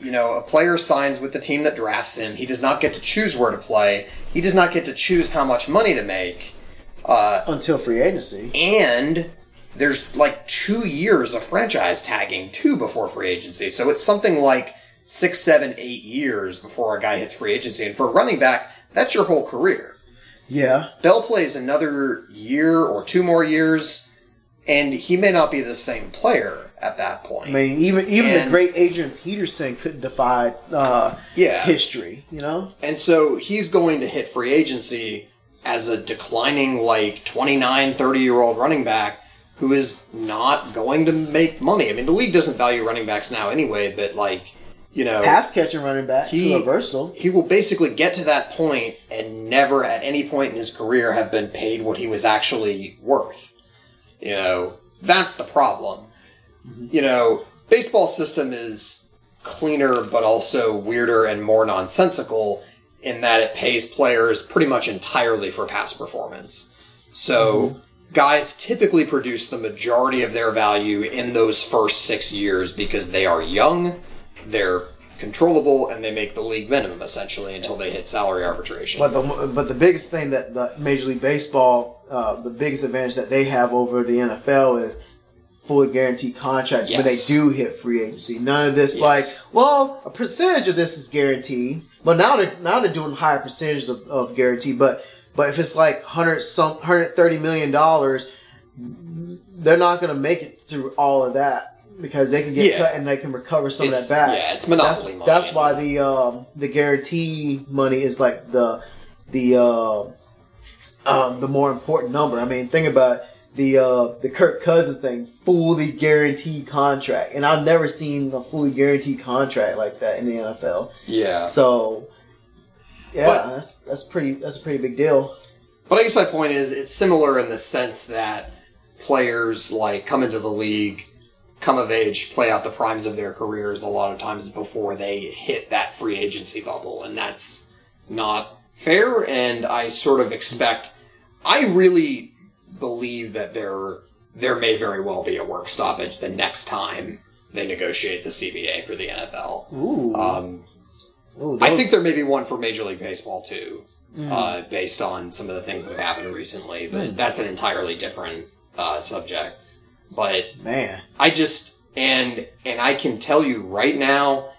you know, a player signs with the team that drafts him. He does not get to choose where to play. He does not get to choose how much money to make. Uh, Until free agency. and there's like two years of franchise tagging too before free agency. So it's something like six, seven, eight years before a guy hits free agency. And for a running back, that's your whole career. Yeah. Bell plays another year or two more years, and he may not be the same player at that point. I mean, even even the great Adrian Peterson couldn't defy uh, Yeah. history, you know? And so he's going to hit free agency as a declining, like, 29, 30 year old running back who is not going to make money. I mean, the league doesn't value running backs now anyway, but, like, you know, Pass catching running back. He- He versatile. he will basically get to that point and never at any point in his career have been paid what he was actually worth. You know, that's the problem. Mm-hmm. You know, baseball system is cleaner but also weirder and more nonsensical in that it pays players pretty much entirely for past performance. So guys typically produce the majority of their value in those first six years because they are young, they're controllable, and they make the league minimum essentially until they hit salary arbitration. But the but the biggest thing that the Major League Baseball, uh, the biggest advantage that they have over the NFL is fully guaranteed contracts when they do hit free agency. None of this Yes. like, well, a percentage of this is guaranteed, but now they're now they're doing higher percentages of, of guarantee. But but if it's like hundred some hundred thirty million dollars, they're not going to make it through all of that because they can get Yeah. cut and they can recover some It's- of that back. yeah, it's monopoly That's, money. that's why the um, the guarantee money is like the the uh, um, the more important number. I mean, think about the uh, the Kirk Cousins thing, fully guaranteed contract, and I've never seen a fully guaranteed contract like that in the NFL. yeah. So, yeah, But- that's that's pretty that's a pretty big deal. But I guess my point is, it's similar in the sense that players like come into the league, come of age, play out the primes of their careers a lot of times before they hit that free agency bubble, and that's not fair. And I sort of expect, I really believe that there there may very well be a work stoppage the next time they negotiate the CBA for the NFL. Ooh, Um, Ooh, I think there may be one for Major League Baseball too, uh, based on some of the things that have happened recently. But that's an entirely different uh, subject. But man, I just and and I can tell you right now,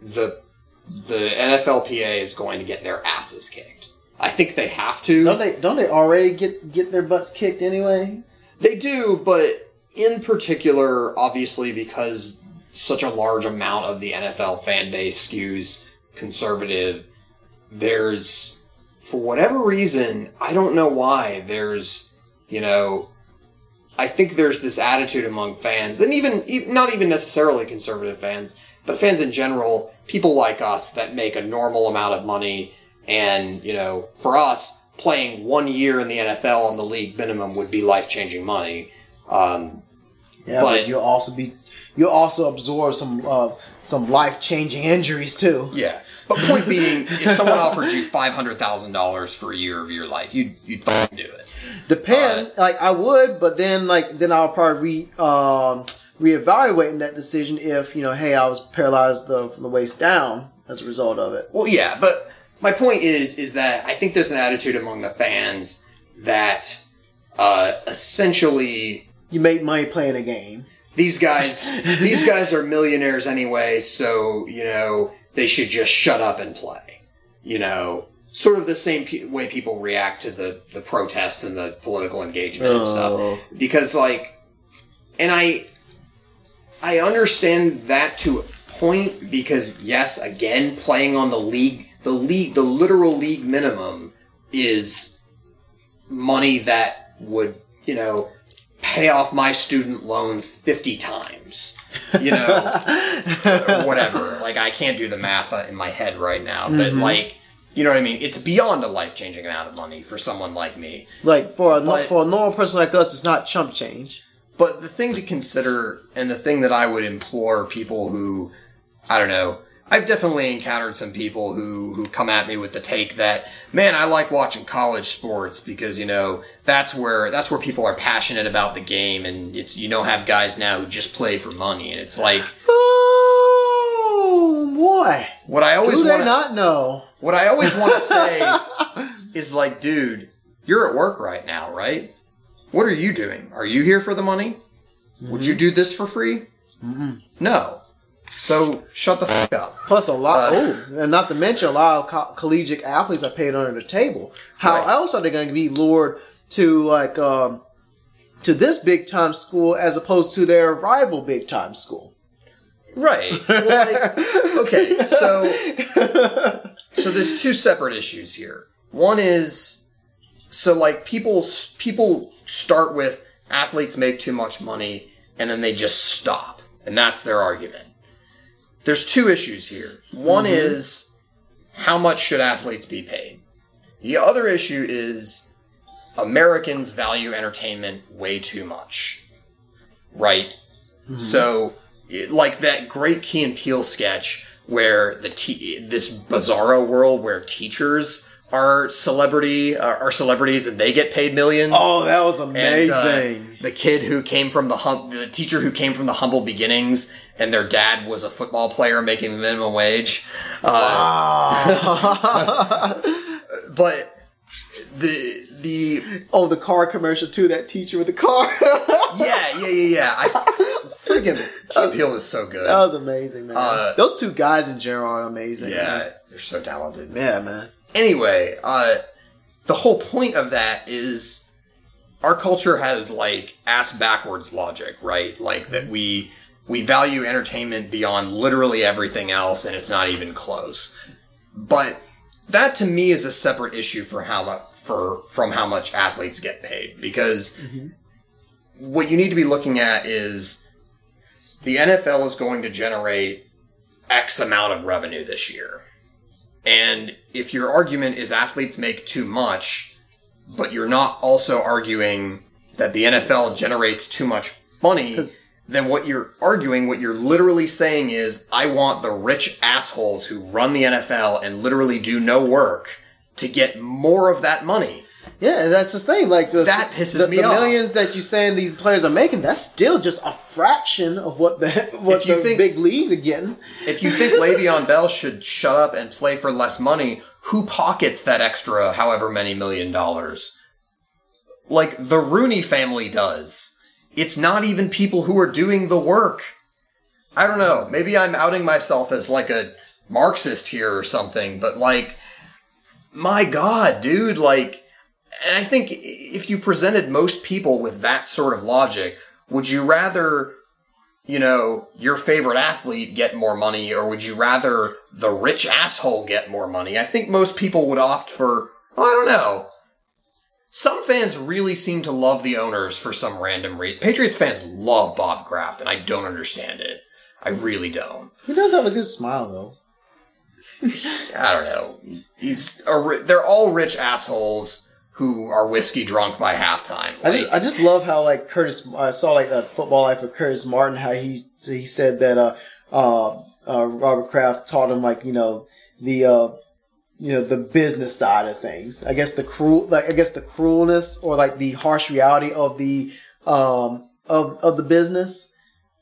the the NFLPA is going to get their asses kicked. I think they have to. don't they don't they already get get their butts kicked anyway? They do, but in particular, obviously, because such a large amount of the NFL fan base skews conservative, there's, for whatever reason, I don't know why, there's, you know, I think there's this attitude among fans, and even, not even necessarily conservative fans, but fans in general, people like us that make a normal amount of money, and, you know, for us, playing one year in the NFL on the league minimum would be life changing money. Um, Yeah, But- but, you'll also be you'll also absorb some uh, some life changing injuries too. yeah. But point being, if someone offered you five hundred thousand dollars for a year of your life, you'd you'd fucking do it. Depend, like I would, but then like then I'll probably re um reevaluating that decision if you know, hey, I was paralyzed uh, from the waist down as a result of it. Well, yeah, but my point is, is that I think there's an attitude among the fans that uh, essentially You make money playing a game. these guys these guys are millionaires anyway, so you know they should just shut up and play. You know, sort of the same pe- way people react to the the protests and the political engagement and Oh. stuff. Because like, and I I understand that to a point because yes, again, playing on the league, the league, the literal league minimum is money that would you know pay off my student loans 50 times you know? Whatever. Like i can't do the math in my head right now but mm-hmm. like you know what i mean? It's beyond a life-changing amount of money for someone like me. Like for a But- for a normal person like us, it's not chump change. but the thing to consider and the thing that i would implore people who i don't know I've definitely encountered some people who, who come at me with the take that, man, I like watching college sports because, you know, that's where, that's where people are passionate about the game and it's, you know, have guys now who just play for money. And it's like, um, Oh boy, what I always do they want not know? what I always want to say is like, dude, you're at work right now, right? What are you doing? Are you here for the money? Would you mm-hmm. do this for free? No. So shut the fuck up. Plus a lot. Uh, oh, and not to mention a lot of co- collegiate athletes are paid under the table. How Right. else are they going to be lured to like um, to this big time school as opposed to their rival big time school? Right. Well, like, okay, so so there's two separate issues here. One is so like people people start with athletes make too much money and then they just stop, and that's their argument. There's two issues here. One is how much should athletes be paid? The other issue is Americans value entertainment way too much. Right? So, like that great Key and Peele sketch where the te- this bizarro world where teachers are celebrity uh, are celebrities and they get paid millions. Oh, that was And, uh, amazing. The kid who came from the hum- the teacher who came from the humble beginnings, and their dad was a football player making minimum wage. Uh, but the the oh, the car commercial too. That teacher with the car. yeah yeah yeah yeah. I freaking Key Peele is so good. that was amazing, man. Uh, Those two guys in general are amazing. yeah, they're so talented. man. yeah, man. anyway, uh, the whole point of that is our culture has like ass backwards logic, right? Like that we we value entertainment beyond literally everything else, and it's not even close. But that to me is a separate issue for how much for from how much athletes get paid because mm-hmm. what you need to be looking at is the NFL is going to generate X amount of revenue this year. And if your argument is athletes make too much, but you're not also arguing that the NFL generates too much money, then what you're arguing, what you're literally saying is, I want the rich assholes who run the NFL and literally do no work to get more of that money. Yeah, that's the thing. Like the, That pisses the, me the off. millions that you saying these players are making. That's still just a fraction of what the what If you the think- big leagues are getting. If you think Le'Veon Bell should shut up and play for less money, who pockets that extra however many million dollars? Like the Rooney family does. It's not even people who are doing the work. I don't know. Maybe I'm outing myself as like a Marxist here or something, but like, my God, dude, like, and I think if you presented most people with that sort of logic, would you rather you know, your favorite athlete get more money, or would you rather the rich asshole get more money? I think most people would opt for, oh, I don't know. Some fans really seem to love the owners for some random reason. Patriots fans love Bob Kraft, and I don't understand it. I really don't. He does have a good smile though. I don't know. He's a, ri- they're all rich assholes who are whiskey drunk by halftime. I just I just love how like Curtis. I saw like the football life of Curtis Martin. How he he said that uh uh, uh Robert Kraft taught him like you know the uh you know the business side of things. I guess the cruel like I guess the cruelness or like the harsh reality of the um of of the business.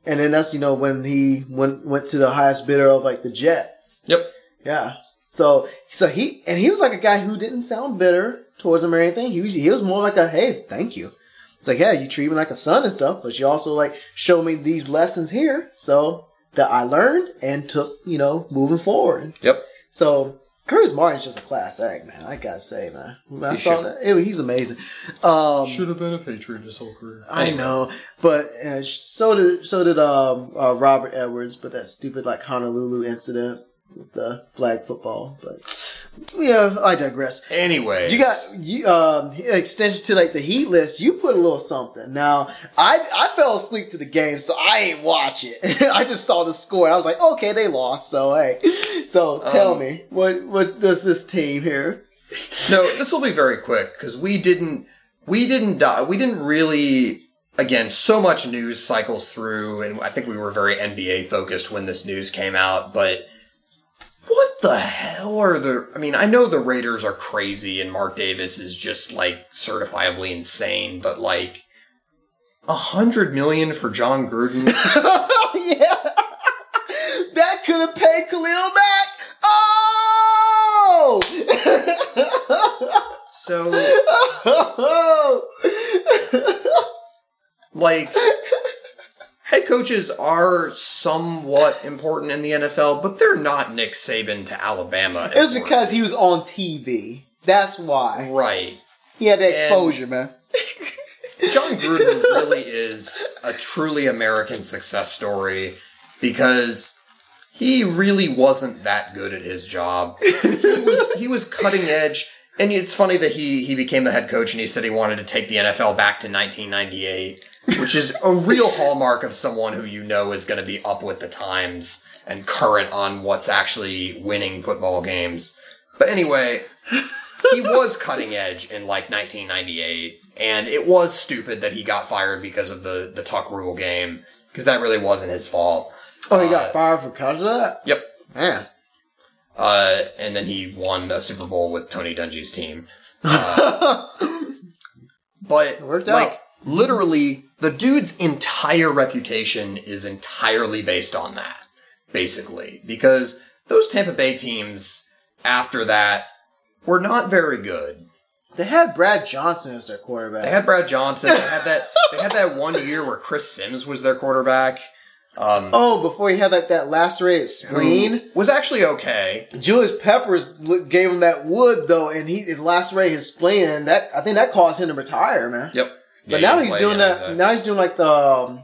And then that's you know when he went went to the highest bidder of like the Jets. yep. Yeah. So so he and he was like a guy who didn't sound bitter towards him or anything. He was he was more like a hey, thank you. It's like yeah, you treat me like a son and stuff, but you also like show me these lessons here, so that I learned and took you know moving forward. Yep. So Curtis Martin's just a class act, man. I gotta say, man. When I He saw should. that, it- he's amazing. Um, Should have been a Patriot his whole career. I know, but uh, so did so did um, uh, Robert Edwards, but that stupid like Honolulu incident with the flag football. But yeah, I digress. Anyway, You got you um extension to like the heat list. You put a little something. Now I I fell asleep to the game, so I ain't watch it. I just saw the score. I was like, okay, they lost. So hey, so tell Um, me what what does this team here? No, this will be very quick because we didn't we didn't die. We didn't really again so much news cycles through, and I think we were very NBA focused when this news came out. But what the hell are the? I mean, I know the Raiders are crazy, and Mark Davis is just like certifiably insane, but like a hundred million for Jon Gruden. Oh, yeah, that could have paid Khalil Mack. Oh. so oh. like head coaches are somewhat important in the NFL, but they're not Nick Saban to Alabama. It was because he was on TV. That's why right. he had the exposure, man. Jon Gruden really is a truly American success story because he really wasn't that good at his job. He was he was cutting edge. And it's funny that he he became the head coach and he said he wanted to take the NFL back to 1998, which is a real hallmark of someone who you know is going to be up with the times and current on what's actually winning football games. But anyway, he was cutting edge in like 1998, and it was stupid that he got fired because of the the tuck rule game because that really wasn't his fault. Oh, he Uh, got fired for cause of that. Yep. Man, Uh, and then he won a Super Bowl with Tony Dungy's team. Uh, but like out. literally, the dude's entire reputation is entirely based on that, basically, because those Tampa Bay teams after that were not very good. they had Brad Johnson as their quarterback. They had Brad Johnson. They had that. They had that one year where Chris Simms was their quarterback. Um, oh, before he had like that lacerated spleen. was actually okay. Julius Peppers gave him that wood though, and he it lacerated his spleen, and that I think that caused him to retire, man. Yep. But Yeah, now he's doing that. Now he's doing like the um,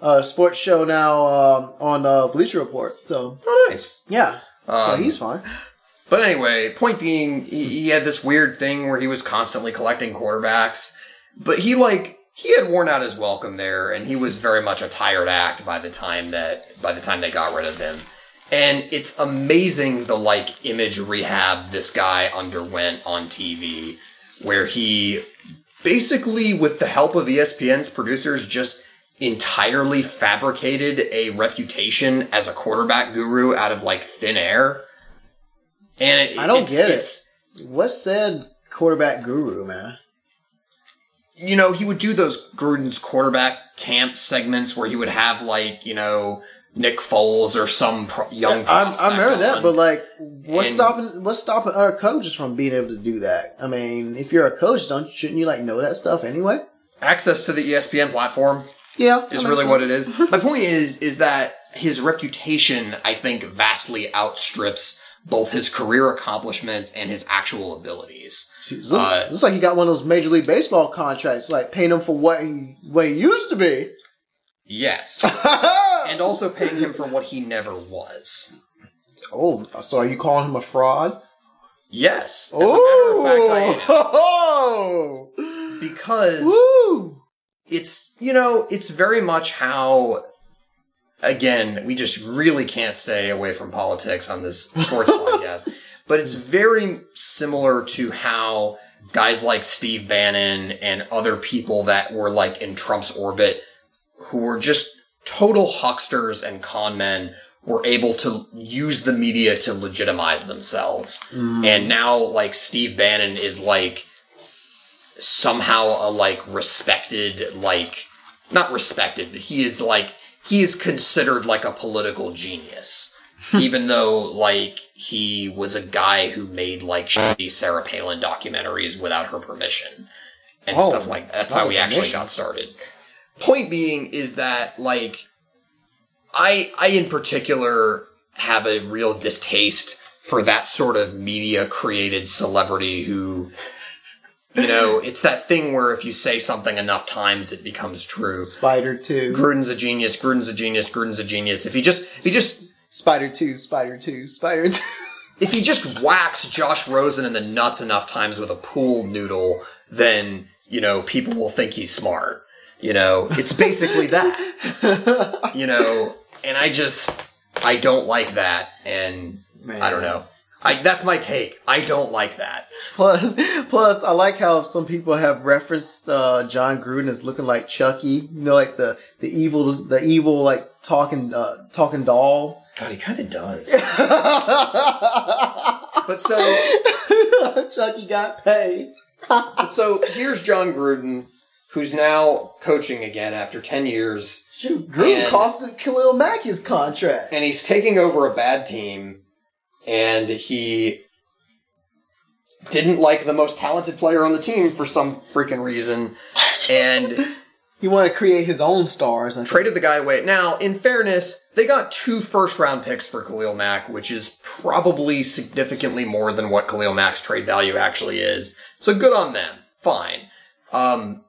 uh, sports show now um, on uh, Bleacher Report. So Oh, nice. yeah, so Um, he's fine. But anyway, point being, he, he had this weird thing where he was constantly collecting quarterbacks, but he like he had worn out his welcome there, and he was very much a tired act by the time that by the time they got rid of him. And it's amazing the like image rehab this guy underwent on TV, where he basically, with the help of ESPN's producers, just entirely fabricated a reputation as a quarterback guru out of like thin air. And it, I don't it's- get it. What said quarterback guru, man? you know, he would do those Gruden's quarterback camp segments where he would have like, you know, Nick Foles or some pro- young. I, I prospect remember that, but like, what's And- stopping what's stopping other coaches from being able to do that? I mean, if you're a coach, don't shouldn't you like know that stuff anyway? access to the ESPN platform Yeah, is really what it is. My point is, is that his reputation, I think, vastly outstrips both his career accomplishments and his actual abilities. Looks, Uh, looks like he got one of those Major League Baseball contracts, like paying him for what he what he used to be. Yes. and also paying him for what he never was. oh, so are you calling him a fraud? Yes. As a matter of fact. Oh, Because woo! it's you know it's very much how again we just really can't stay away from politics on this sports podcast but it's very similar to how guys like steve bannon and other people that were like in trump's orbit who were just total hucksters and con men were able to use the media to legitimize themselves. Mm. And now like steve bannon is like somehow a like respected like not respected but he is like he is considered like a political genius. Even though like he was a guy who made like shitty Sarah Palin documentaries without her permission and Oh, stuff like that's without how he actually got started point being is that like I I in particular have a real distaste for that sort of media created celebrity who you know, it's that thing where if you say something enough times it becomes true. Spider two, Gruden's a genius, Gruden's a genius, Gruden's a genius. If he just if he just Spider two, Spider two, Spider two. if he just whacks Josh Rosen in the nuts enough times with a pool noodle, then, you know, people will think he's smart. You know, it's basically that. you know, and I just I don't like that and I don't know. I that's my take. I don't like that. Plus, plus, I like how some people have referenced uh, Jon Gruden as looking like Chucky. You know, like the the evil, the evil, like talking, uh, talking doll. God, he kind of does. but so Chucky got paid. so here's Jon Gruden, who's now coaching again after ten years, Shoot, Gruden And- costed Khalil Mack his contract. and he's taking over a bad team, and he didn't like the most talented player on the team for some freaking reason, and He wanted to create his own stars. I think. traded the guy away. Now, in fairness, they got two first round picks for Khalil Mack, which is probably significantly more than what Khalil Mack's trade value actually is. So good on them. Fine. Um,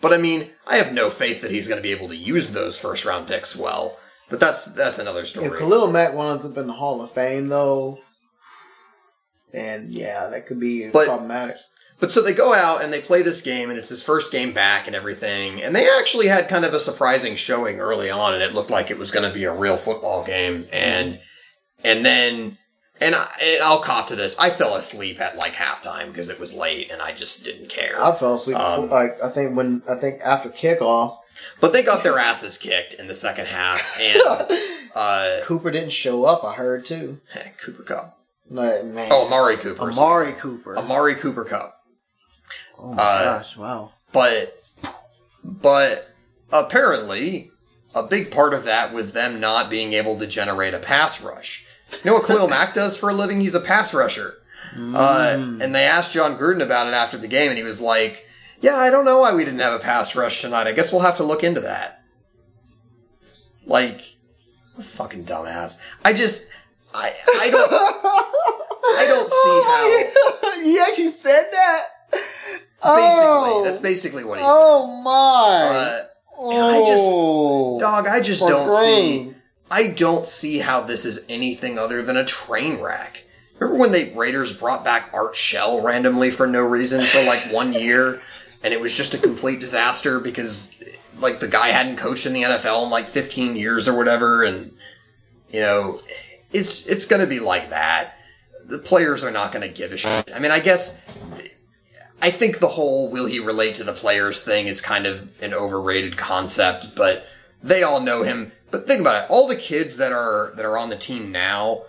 but I mean, I have no faith that he's going to be able to use those first round picks well. But that's that's another story. If Khalil Mack winds up in the Hall of Fame, though, then yeah, that could be But- problematic. But so they go out and they play this game, and it's his first game back and everything. And they actually had kind of a surprising showing early on, and it looked like it was going to be a real football game. And and then and, I, and I'll cop to this. I fell asleep at like halftime because it was late, and I just didn't care. I fell asleep. Um, before, like I think when I think after kickoff, But they got their asses kicked in the second half, and uh, Cooper didn't show up. I heard too. Cooper Kupp. Man, Oh, Amari Cooper. Amari Cooper. Amari Cooper Cup. oh my uh, gosh! Wow. But but apparently a big part of that was them not being able to generate a pass rush. You know what Khalil Mack does for a living? He's a pass rusher. Uh, and they asked Jon Gruden about it after the game, and he was like, "Yeah, I don't know why we didn't have a pass rush tonight. I guess we'll have to look into that." Like, fucking dumbass. I just, I, I don't, I don't see how. how. he actually said that. Basically, Oh. that's basically what he said. Oh my! Uh, and I just- Oh. Dog, I just For don't see. I don't see how this is anything other than a train wreck. Remember when the Raiders brought back Art Shell randomly for no reason for like one year, and it was just a complete disaster because like the guy hadn't coached in the NFL in like 15 years or whatever, and you know, it's it's gonna be like that. The players are not gonna give a shit. I mean, I guess. I think the whole will he relate to the players thing is kind of an overrated concept, but they all know him. But think about it. All the kids that are that are on the team now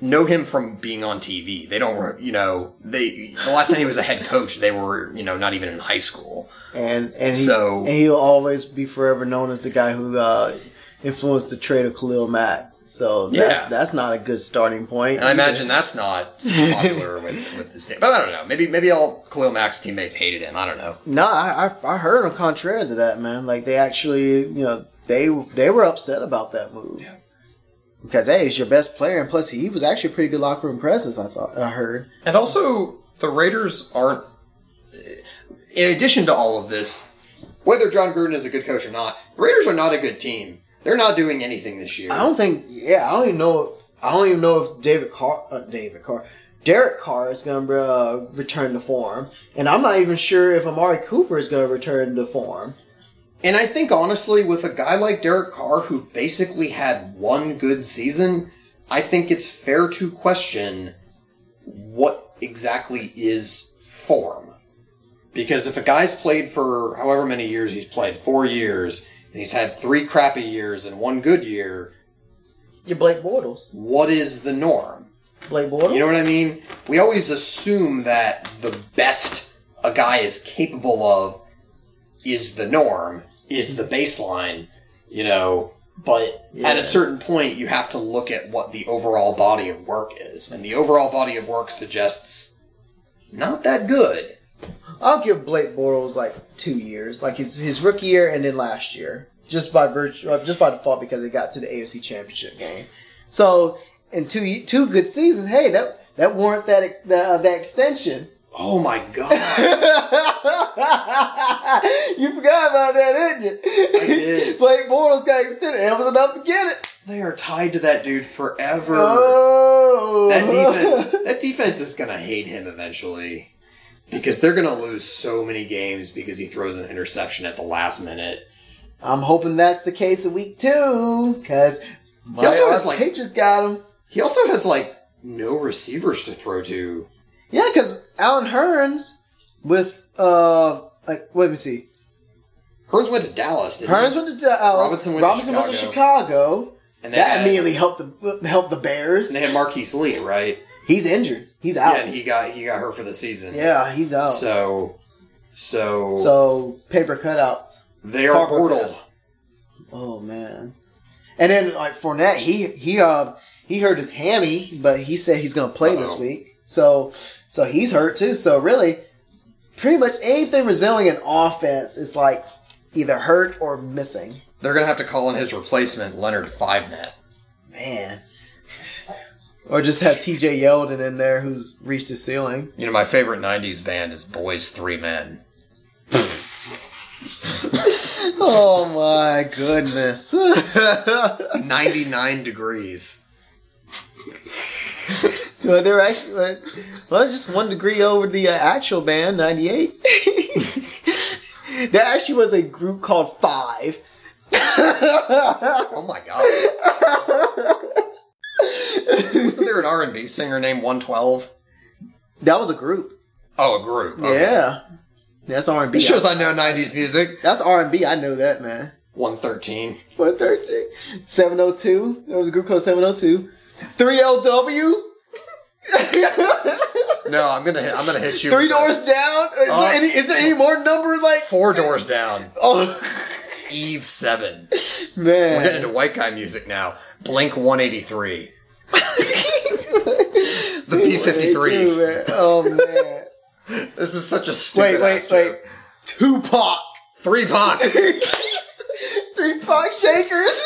know him from being on TV. They don't, you know, they the last time he was a head coach, they were, you know, not even in high school. and and he, So- and he'll always be forever known as the guy who uh, influenced the trade of Khalil Mack. So that's Yeah. that's not a good starting point. And I imagine that's not popular with with this team. But I don't know. Maybe maybe all Khalil Mack's teammates hated him. I don't know. No, I, I I heard on contrary to that, man. Like they actually, you know, they they were upset about that move. Yeah. Because hey, he's your best player, and plus he was actually a pretty good locker room presence. I thought I heard. And also, the Raiders aren't. In addition to all of this, whether Jon Gruden is a good coach or not, the Raiders are not a good team. They're not doing anything this year. I don't think. Yeah, I don't even know. I don't even know if David Carr, uh, David Carr, Derek Carr is going to uh, return to form, and I'm not even sure if Amari Cooper is going to return to form. And I think honestly, with a guy like Derek Carr who basically had one good season, I think it's fair to question what exactly is form. Because if a guy's played for however many years he's played, four years, and he's had three crappy years and one good year, You're Blake Bortles. what is the norm? Blake Bortles. You know what I mean? We always assume that the best a guy is capable of is the norm, is the baseline, you know. But at a certain point, you have to look at what the overall body of work is. And the overall body of work suggests not that good. I'll give Blake Bortles like two years, like his his rookie year and then last year, just by virtue, uh, just by default because they got to the AFC Championship game. So in two two good seasons, hey, that that warrant that ex, that, uh, that extension. Oh my god. you forgot about that, didn't you? I did. Blake Bortles got extended. It was enough to get it. they are tied to that dude forever. Oh, That defense, that defense is gonna hate him eventually because they're gonna lose so many games because he throws an interception at the last minute. I'm hoping that's the case in week two because my also uh, has, like- Patriots got him. He also has like no receivers to throw to. Yeah, because Allen Hurns with uh like wait, let me see. Hurns went to Dallas. Didn't Hurns he? went to Dallas. Robinson went to Robinson went to Chicago. Chicago. and That had, immediately helped the helped the Bears. and they had Marquise Lee, right? He's injured. He's out. Yeah, and he got he got hurt for the season. Yeah, he's out. So, so, So paper cutouts. they are. Cup. Oh man. And then like Fournette, he he uh he hurt his hammy, but he said he's gonna play this Uh-oh. week. So so he's hurt too. So really, pretty much anything resembling an offense is like either hurt or missing. They're gonna have to call in his replacement, Leonard Fivenet. Man. Or just have TJ Yeldon in there who's reached the ceiling. You know, my favorite '90s band is Boys Three Men. Oh my goodness. 99 degrees. Well, they're actually well, just one degree over the uh, actual band, ninety eight. there actually was a group called Five. Oh my god. Wasn't there an R and B singer named One Twelve? That was a group. Oh, a group. Okay. Yeah, that's R and B. Shows I know '90s music. That's R and B. I know that man. One thirteen. One thirteen. Seven oh two. There was a group called Seven oh two. Three LW. No, I'm gonna hit, I'm gonna hit you. Three doors down. Is, Uh, there any, is there any more number like? Four doors down. Oh Eve seven. Man, We're getting into white guy music now. Blink 183. the B53s. Oh man. This is such a stupid. wait, wait, wait. joke. Tupac. Three Pac. Three Pac shakers.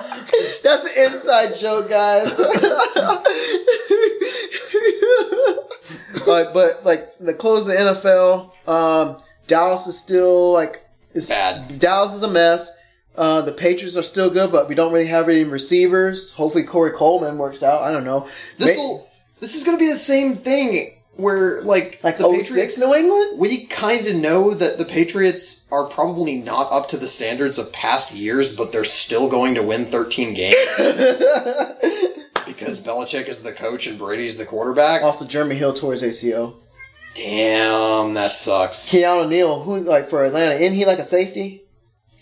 That's an inside joke, guys. but but like the close of the NFL, um, Dallas is still like it's, Bad. Dallas is a mess. Uh, the Patriots are still good, but we don't really have any receivers. Hopefully, Corey Coleman works out. I don't know. This will. This is gonna be the same thing where like like the 06 New England. We kind of know that the Patriots are probably not up to the standards of past years, but they're still going to win 13 games because Belichick is the coach and Brady's the quarterback. Also, Jeremy Hill tore his ACL. Damn, that sucks. Keanu O'Neal, who like for Atlanta, isn't he like a safety?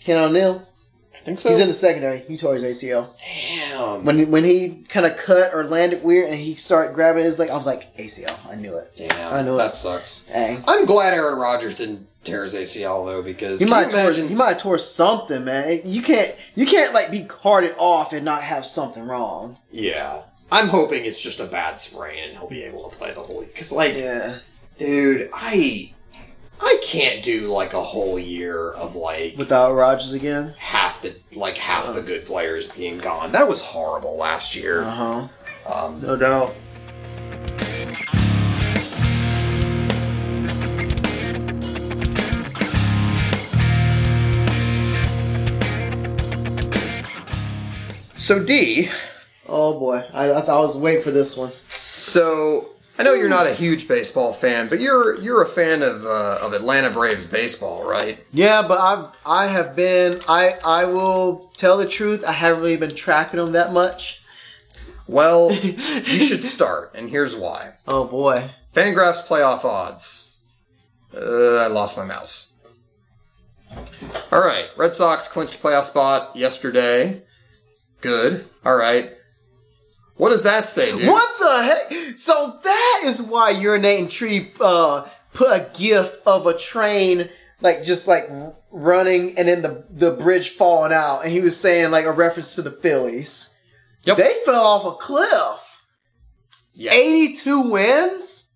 Keanu O'Neal, I think so. he's in the secondary. He tore his ACL Damn. when he, when he kind of cut or landed weird, and he started grabbing his leg. I was like ACL. I knew it. Damn. I know that it. sucks. Dang. I'm glad Aaron Rodgers didn't tear his ACL though because you might you have tore, imagine? he might have tore something, man. You can't you can't like be carted off and not have something wrong. yeah. I'm hoping it's just a bad sprain and he'll be able to play the whole because like Yeah. dude, I I can't do like a whole year of like Without Rodgers again. half the like half the good players being gone. That was horrible last year. Uh huh. Um, No doubt. So D, Oh boy, I, I thought I was waiting for this one. so I know you're not a huge baseball fan, but you're you're a fan of uh, of Atlanta Braves baseball, right? Yeah, but I've I have been I I will tell the truth. I haven't really been tracking them that much. Well, you should start, and here's why. Oh boy. Fangraphs playoff odds. Uh, I lost my mouse. All right, Red Sox clinched playoff spot yesterday. Good. All right. What does that say, dude? What the heck? So that is why urinating tree uh, put a gif of a train like just like running and then the the bridge falling out, and he was saying like a reference to the Phillies. Yep. They fell off a cliff. Yes. Eighty-two wins.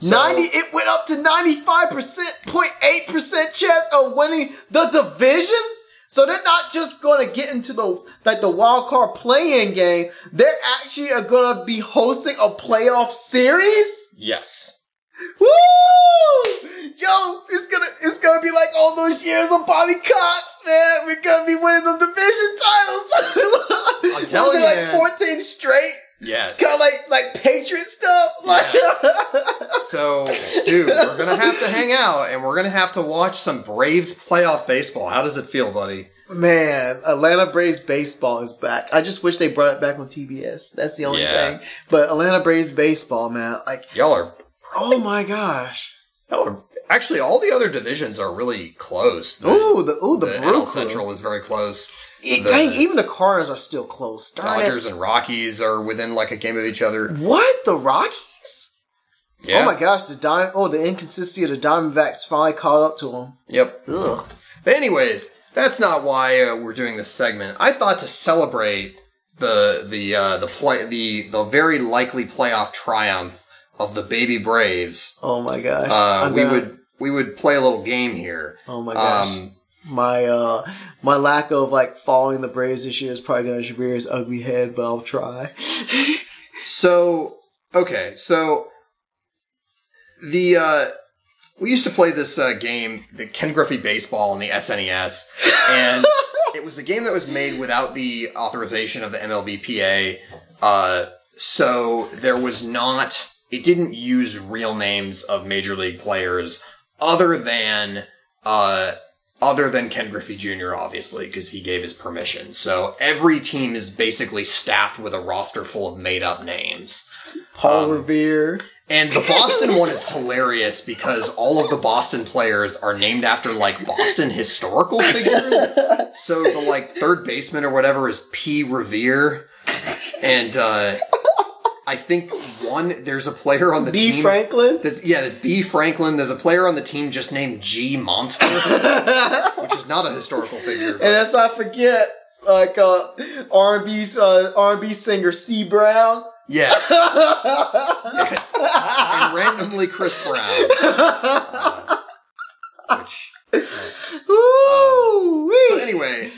So- 90 it went up to 95% 0.8% chance of winning the division so they're not just going to get into the like the wild card play-in game they're actually are going to be hosting a playoff series Yes. Woo! Yo, it's gonna it's gonna be like all those years of Bobby Cox, man. We're gonna be winning the division titles. I'm telling you, like man. 14 straight. Yes. Kind of like like Patriot stuff. Like So, dude, we're gonna have to hang out, and we're gonna have to watch some Braves playoff baseball. How does it feel, buddy? Man, Atlanta Braves baseball is back. I just wish they brought it back on TBS. That's the only Yeah. thing. But Atlanta Braves baseball, man, like, Y'all are, oh my gosh. y'all are. Actually, all the other divisions are really close. The, Ooh, the ooh the, the NL Central is very close. E- the- dang, even the Cardinals are still close. Darn it. Dodgers and Rockies are within like a game of each other. What the Rockies? Yeah. Oh my gosh, the Dim- oh the inconsistency of the Diamondbacks finally caught up to them. Yep. Ugh. But anyways, that's not why uh, we're doing this segment. I thought to celebrate the the uh, the play the the very likely playoff triumph of the baby Braves, Oh my gosh. uh, we gonna- would we would play a little game here. Oh my gosh. Um, my uh my lack of like following the Braves this year is probably gonna rear his ugly head, but I'll try. so okay, so the uh, we used to play this uh, game, the Ken Griffey Baseball on the SNES, and it was a game that was made without the authorization of the MLBPA. Uh, so there was not. It didn't use real names of major league players other than uh, other than Ken Griffey Jr. Obviously, because he gave his permission. So every team is basically staffed with a roster full of made up names. Paul Um, Revere. And the Boston one is hilarious because all of the Boston players are named after like Boston historical figures. So the like third baseman or whatever is P. Revere. And uh I think one there's a player on the B. team. Franklin. There's, yeah, there's B. Franklin. There's a player on the team just named G. Monster, which is not a historical figure. And let's not forget, like uh, R&B uh, R&B singer C Brown. Yes. yes. And randomly Chris Brown. Uh, which Ooh, So anyway,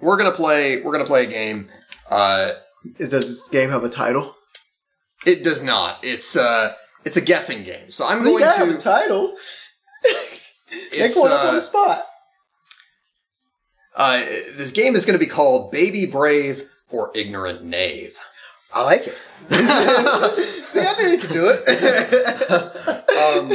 we're gonna play. We're gonna play a game. Uh, does this game have a title? It does not. It's uh, it's a guessing game. So I'm going gotta have a title. It's Make one up on uh, the spot. uh, this game is going to be called Baby Brave or Ignorant Knave. I like it. See, I knew you could do it. Um,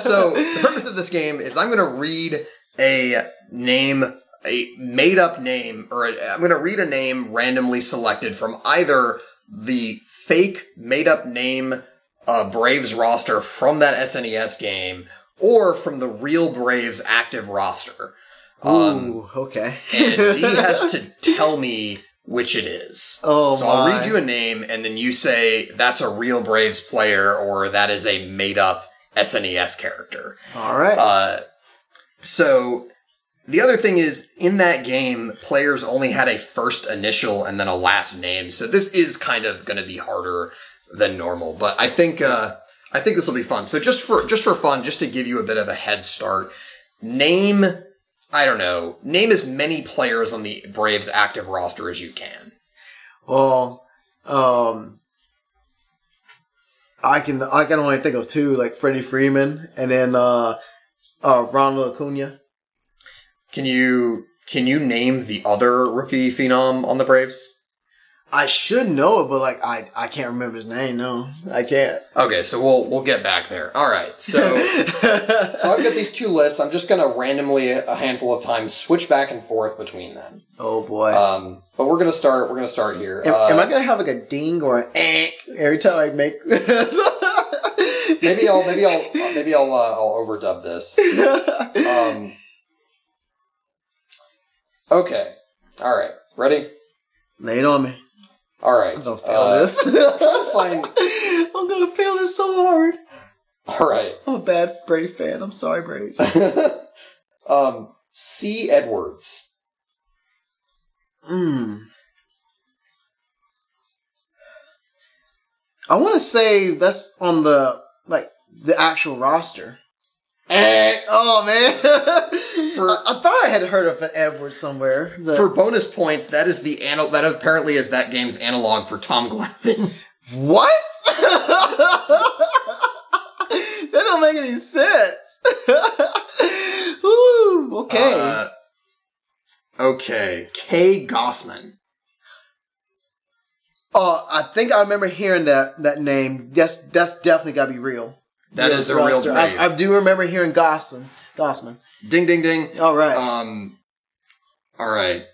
so the purpose of this game is I'm going to read a name, a made up name, or i am going to read a name randomly selected from either the fake made up name uh, Braves roster from that SNES game or from the real Braves active roster. Um, Ooh, okay. and D has to tell me which it is. Oh so I'll read you a name, and then you say that's a real Braves player or that is a made up SNES character. All right. Uh, so the other thing is in that game, players only had a first initial and then a last name. So this is kind of going to be harder than normal, but I think uh, I think this will be fun. So just for just for fun, just to give you a bit of a head start, name I don't know, name as many players on the Braves active roster as you can. well, um, I can I can only think of two, like Freddie Freeman and then uh, uh, Ronald Acuna. Can you can you name the other rookie phenom on the Braves? I should know it, but like I I can't remember his name. No, I can't. Okay, so we'll we'll get back there. All right, so. So I've got these two lists. I'm just going to randomly a handful of times switch back and forth between them. oh boy. Um, but we're going to start. We're going to start here. am, Uh, am I gonna have like a ding or an eh every time I make? maybe I'll maybe I'll maybe I'll uh, I'll overdub this. Um, okay. All right. Ready? Lay it on me. All right. I'm gonna fail Uh, this. find. I'm gonna fail this so hard. All right. I'm a bad Brave fan. I'm sorry, Braves. um, C. Edwards. Hmm. I want to say that's on the like the actual roster. Eh. Oh man, For- I, I thought I had heard of an Edwards somewhere. For bonus points, that is the anal- that apparently is that game's analog for Tom Glavine. what? that don't make any sense. Ooh, okay. Uh, okay, Kay Gausman. Oh, I think I remember hearing that that name. That's that's definitely got to be real. That is the real roster. Brave. I, I do remember hearing Gausman. Gausman. Ding, ding, ding. All right. Um, all right.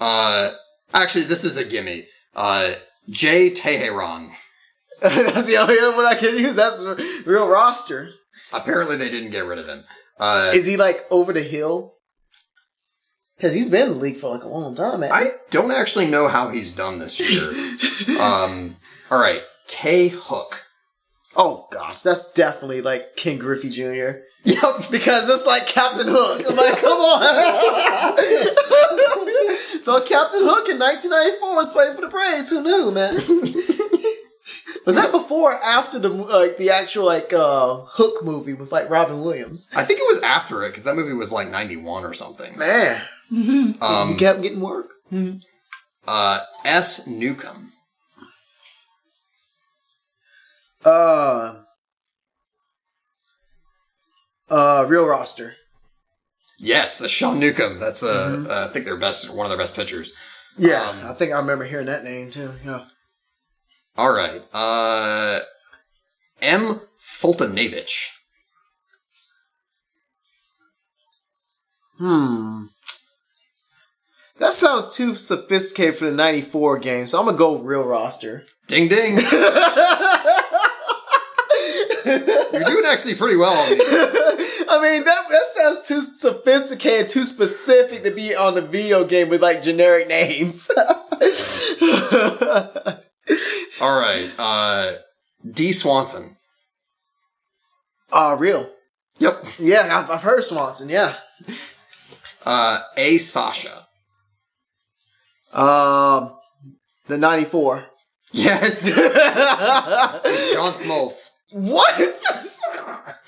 Uh, actually, this is a gimme. Uh, Jay Teheran. that's the only one I can use. That's a real roster. Apparently, they didn't get rid of him. Uh, Is he like over the hill? Because he's been in the league for like a long time, man. I don't actually know how he's done this year. um, all right. K Hook. oh gosh, that's definitely like Ken Griffey Jr. Yep. Because it's like Captain Hook. I'm like, come on. so Captain Hook in 1994 was playing for the Braves. Who knew, man? was that before or after the like the actual like uh Hook movie with like Robin Williams? I think it was after it because that movie was like 91 or something. Man, you Um, kept getting work. uh, S. Newcomb. Uh, uh, real roster. Yes, that's Sean Newcomb. That's uh, uh, I think their best, one of their best pitchers. Yeah, Um, I think I remember hearing that name too. Yeah. All right. Uh, M. Foltynewicz. Hmm. That sounds too sophisticated for the 94 game, so I'm gonna go real roster. Ding ding. You're doing actually pretty well on these. I mean, that, that sounds too sophisticated, too specific to be on the video game with like generic names. All right. Uh, D. Swanson. uh, real. Yep. Yeah, I've, I've heard Swanson, yeah. Uh, A. Sasha. Um, the 94. Yes. John Smoltz. what?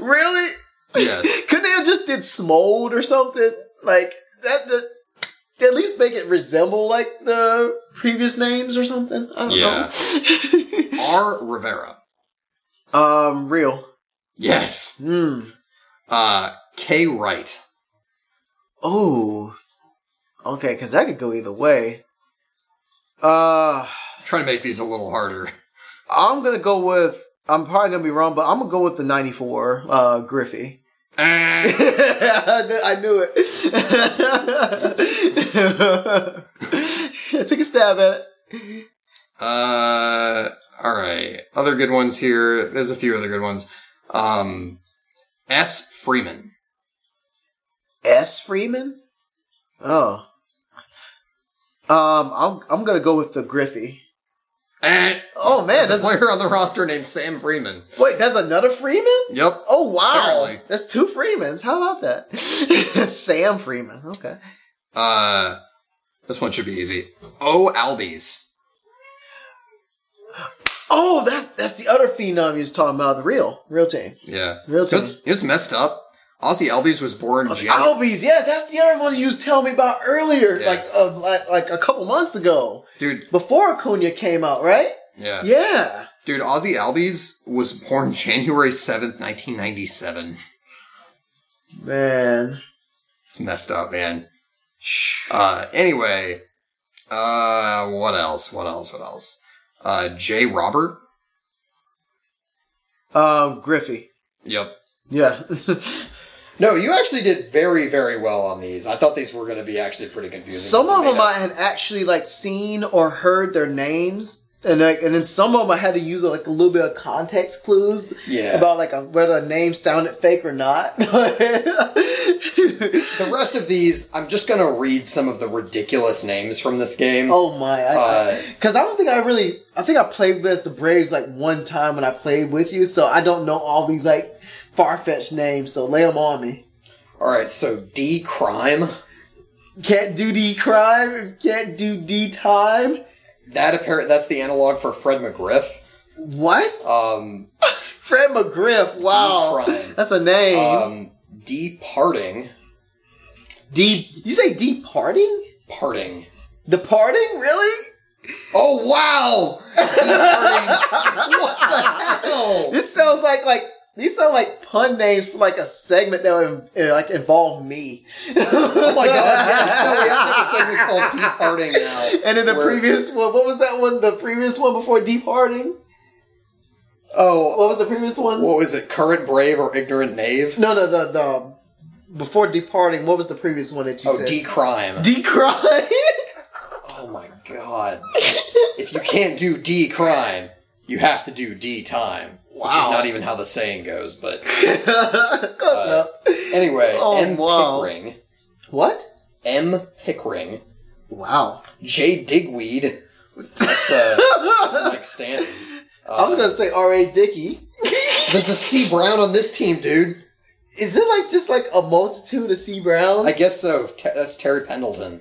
really? Yes. Couldn't they have just did Smold or something? Like, that, that at least make it resemble like the previous names or something. I don't Yeah. R. Rivera. um, real. Yes. Hmm. Uh, K. Wright. Oh. Okay, because that could go either way. Uh, I'm trying to make these a little harder. I'm gonna go with. I'm probably gonna be wrong, but I'm gonna go with the '94 uh, Griffey. Eh, I knew it. I took a stab at it. uh, all right. Other good ones here. There's a few other good ones. Um, S. Freeman. S. Freeman. Oh. Um, I'm I'm gonna go with the Griffey. Eh, Oh man, there's that's a player on the roster named Sam Freeman. wait, that's another Freeman. Yep. Oh wow, Apparently. that's two Freemans. How about that? Sam Freeman. Okay. Uh, this one should be easy. O. Albies. Oh, that's that's the other phenom you was talking about. The real, real team. Yeah. Real team. It's, it's messed up. Ozzy Albies was born January. Albies, yeah, that's the other one you was telling me about earlier, Yeah. like, uh, like like a couple months ago, Dude, before Acuna came out, right? yeah. Yeah. Dude, Ozzy Albies was born January 7th, 1997. Man. It's messed up, man. Uh, anyway, uh, what else? What else? What else? Uh, Jay Robert. Um, Griffey. Yep. Yeah. No, you actually did very, very well on these. I thought these were going to be actually pretty confusing. some of them up- I had actually like seen or heard their names. And like, and then some of them I had to use like a little bit of context clues Yeah. about like a, whether the name sounded fake or not. The rest of these, I'm just going to read some of the ridiculous names from this game. Oh my! Uh, Because I, don't think I really. I think I played with the Braves like one time when I played with you, so I don't know all these like far fetched names. So lay them on me. All right, so D Crime. Can't do D crime. Can't do D time. That apparent that's the analog for Fred McGriff. What? Um, Fred McGriff. Wow, that's a name. um, D Parting. D. You say departing? Parting. Departing? Really? Oh wow! What the hell? This sounds like like. These sound like pun names for like a segment that would like involve me. Oh my god! Yes, no, we have a segment called D Parting now. And in the where- previous one, what was that one? The previous one before departing? Oh, What was the previous one? what was it? Current brave or ignorant knave? No, no, the the before departing. What was the previous one that you Oh, said? D crime. Decry. Oh my god! if you can't do D crime, you have to do D time. Which is not even how the saying goes, but Close enough. anyway, Oh, M wow. Pickering, What? M Pickering, Wow. J Digweed. That's uh, that's Mike Stanton. Uh, I was gonna say R. A. Dickey. There's a C Brown on this team, dude. Is it like just like a multitude of C Browns? I guess so. Te- that's Terry Pendleton.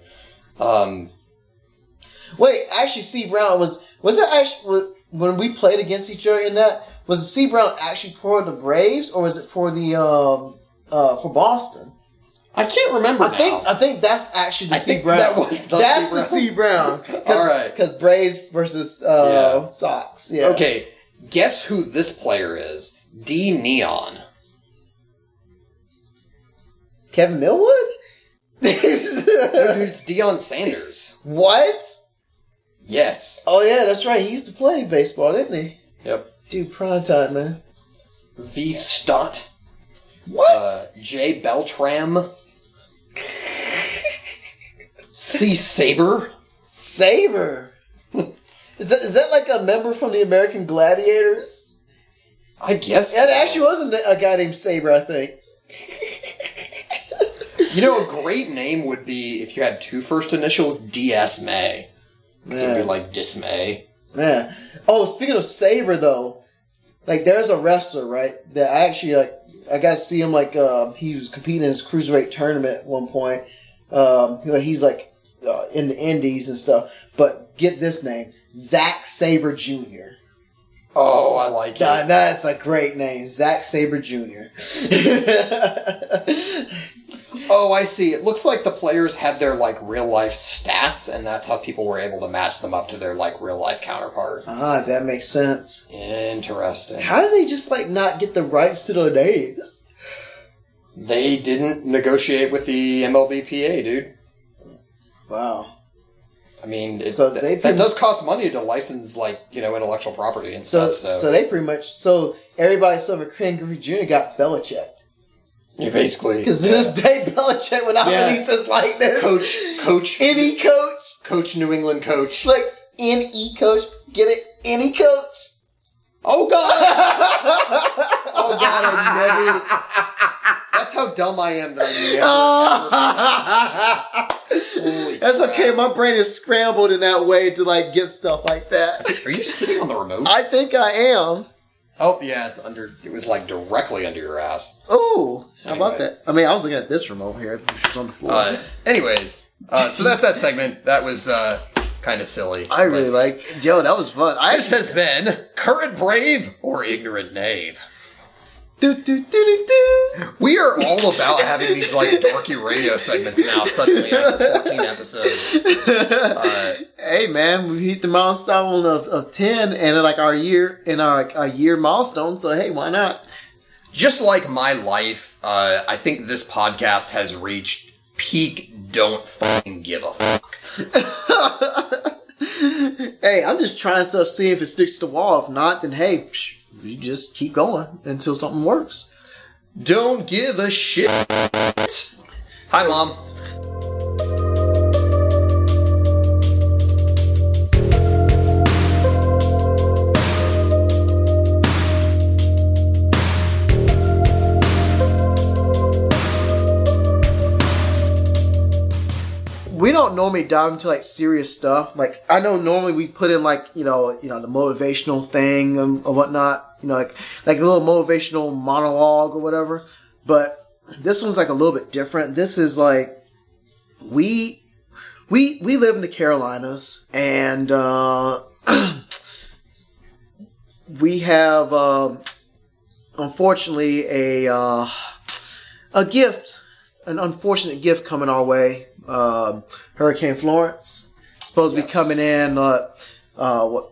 Um, Wait, actually, C Brown was was it actually when we played against each other in that was the C Brown actually for the Braves or was it for the um uh for Boston? I can't remember. I think. I think that's actually the I C think Brown. that was the that's C. the C Brown. All right. because Braves versus uh, Yeah. Sox. Yeah. Okay, guess who this player is? D Neon. Kevin Millwood. No, dude, it's Deion Sanders. what? Yes. Oh yeah, that's right. He used to play baseball, didn't he? Yep. Time, man. V. Stott. What? Uh, J. Beltram. C. Saber. Saber. is that is that like a member from the American Gladiators? I guess. It so. actually was a, guy named Saber, I think. You know, a great name would be if you had two first initials, DS May. Because it would be like dismay. Man. Oh, speaking of Saber though, like there's a wrestler, right? That I actually like I got to see him like uh, he was competing in his cruiserweight tournament at one point. Um, you know, he's like uh, in the indies and stuff. But get this name, Zack Sabre Jr. Oh, I like it. God, that's a great name, Zack Sabre Jr. Oh, I see. It looks like the players had their like real life stats, and that's how people were able to match them up to their like real life counterpart. ah, that makes sense. Interesting. How did they just like not get the rights to their names? They didn't negotiate with the MLBPA, dude. Wow. I mean, it, So they that does cost money to license like you know intellectual property and So, stuff. So, so they pretty much so everybody saw Ken Griffey Jr. got Belichick you basically because to this day Belichick would not Yeah. release his likeness. coach, coach, any coach, coach, New England coach. like any coach, get it? Any coach. Oh god! oh god! I never. That's how dumb I am. That I never. That's crap. okay. My brain is scrambled in that way to like get stuff like that. Are you sitting on the remote? I think I am. oh yeah, it's under. It was like directly under your ass. Ooh, how about that? I mean, I was looking at this remote here, which was on the floor. Uh, anyways, uh, so that's that segment. That was uh, kind of silly. I really like Joe. That was fun. I This has been current brave or ignorant knave. do do do do do. We are all about having these like dorky radio segments now. Suddenly, after 14 episodes. Uh, Hey man, we hit the milestone of, of ten and like our year in our our year milestone. So hey, why not? just like my life, uh, I think this podcast has reached peak. Don't fucking give a fuck. Hey, I'm just trying stuff, see if it sticks to the wall. If not, then hey, psh, we just keep going until something works. Don't give a shit. Hi, mom. We don't normally dive into like serious stuff. Like I know normally we put in like you know you know the motivational thing and or whatnot. You know like like a little motivational monologue or whatever. But this one's like a little bit different. This is like we we we live in the Carolinas and uh, we have um, unfortunately a uh, a gift, an unfortunate gift coming our way. Um, Hurricane Florence supposed to be coming in uh, uh, what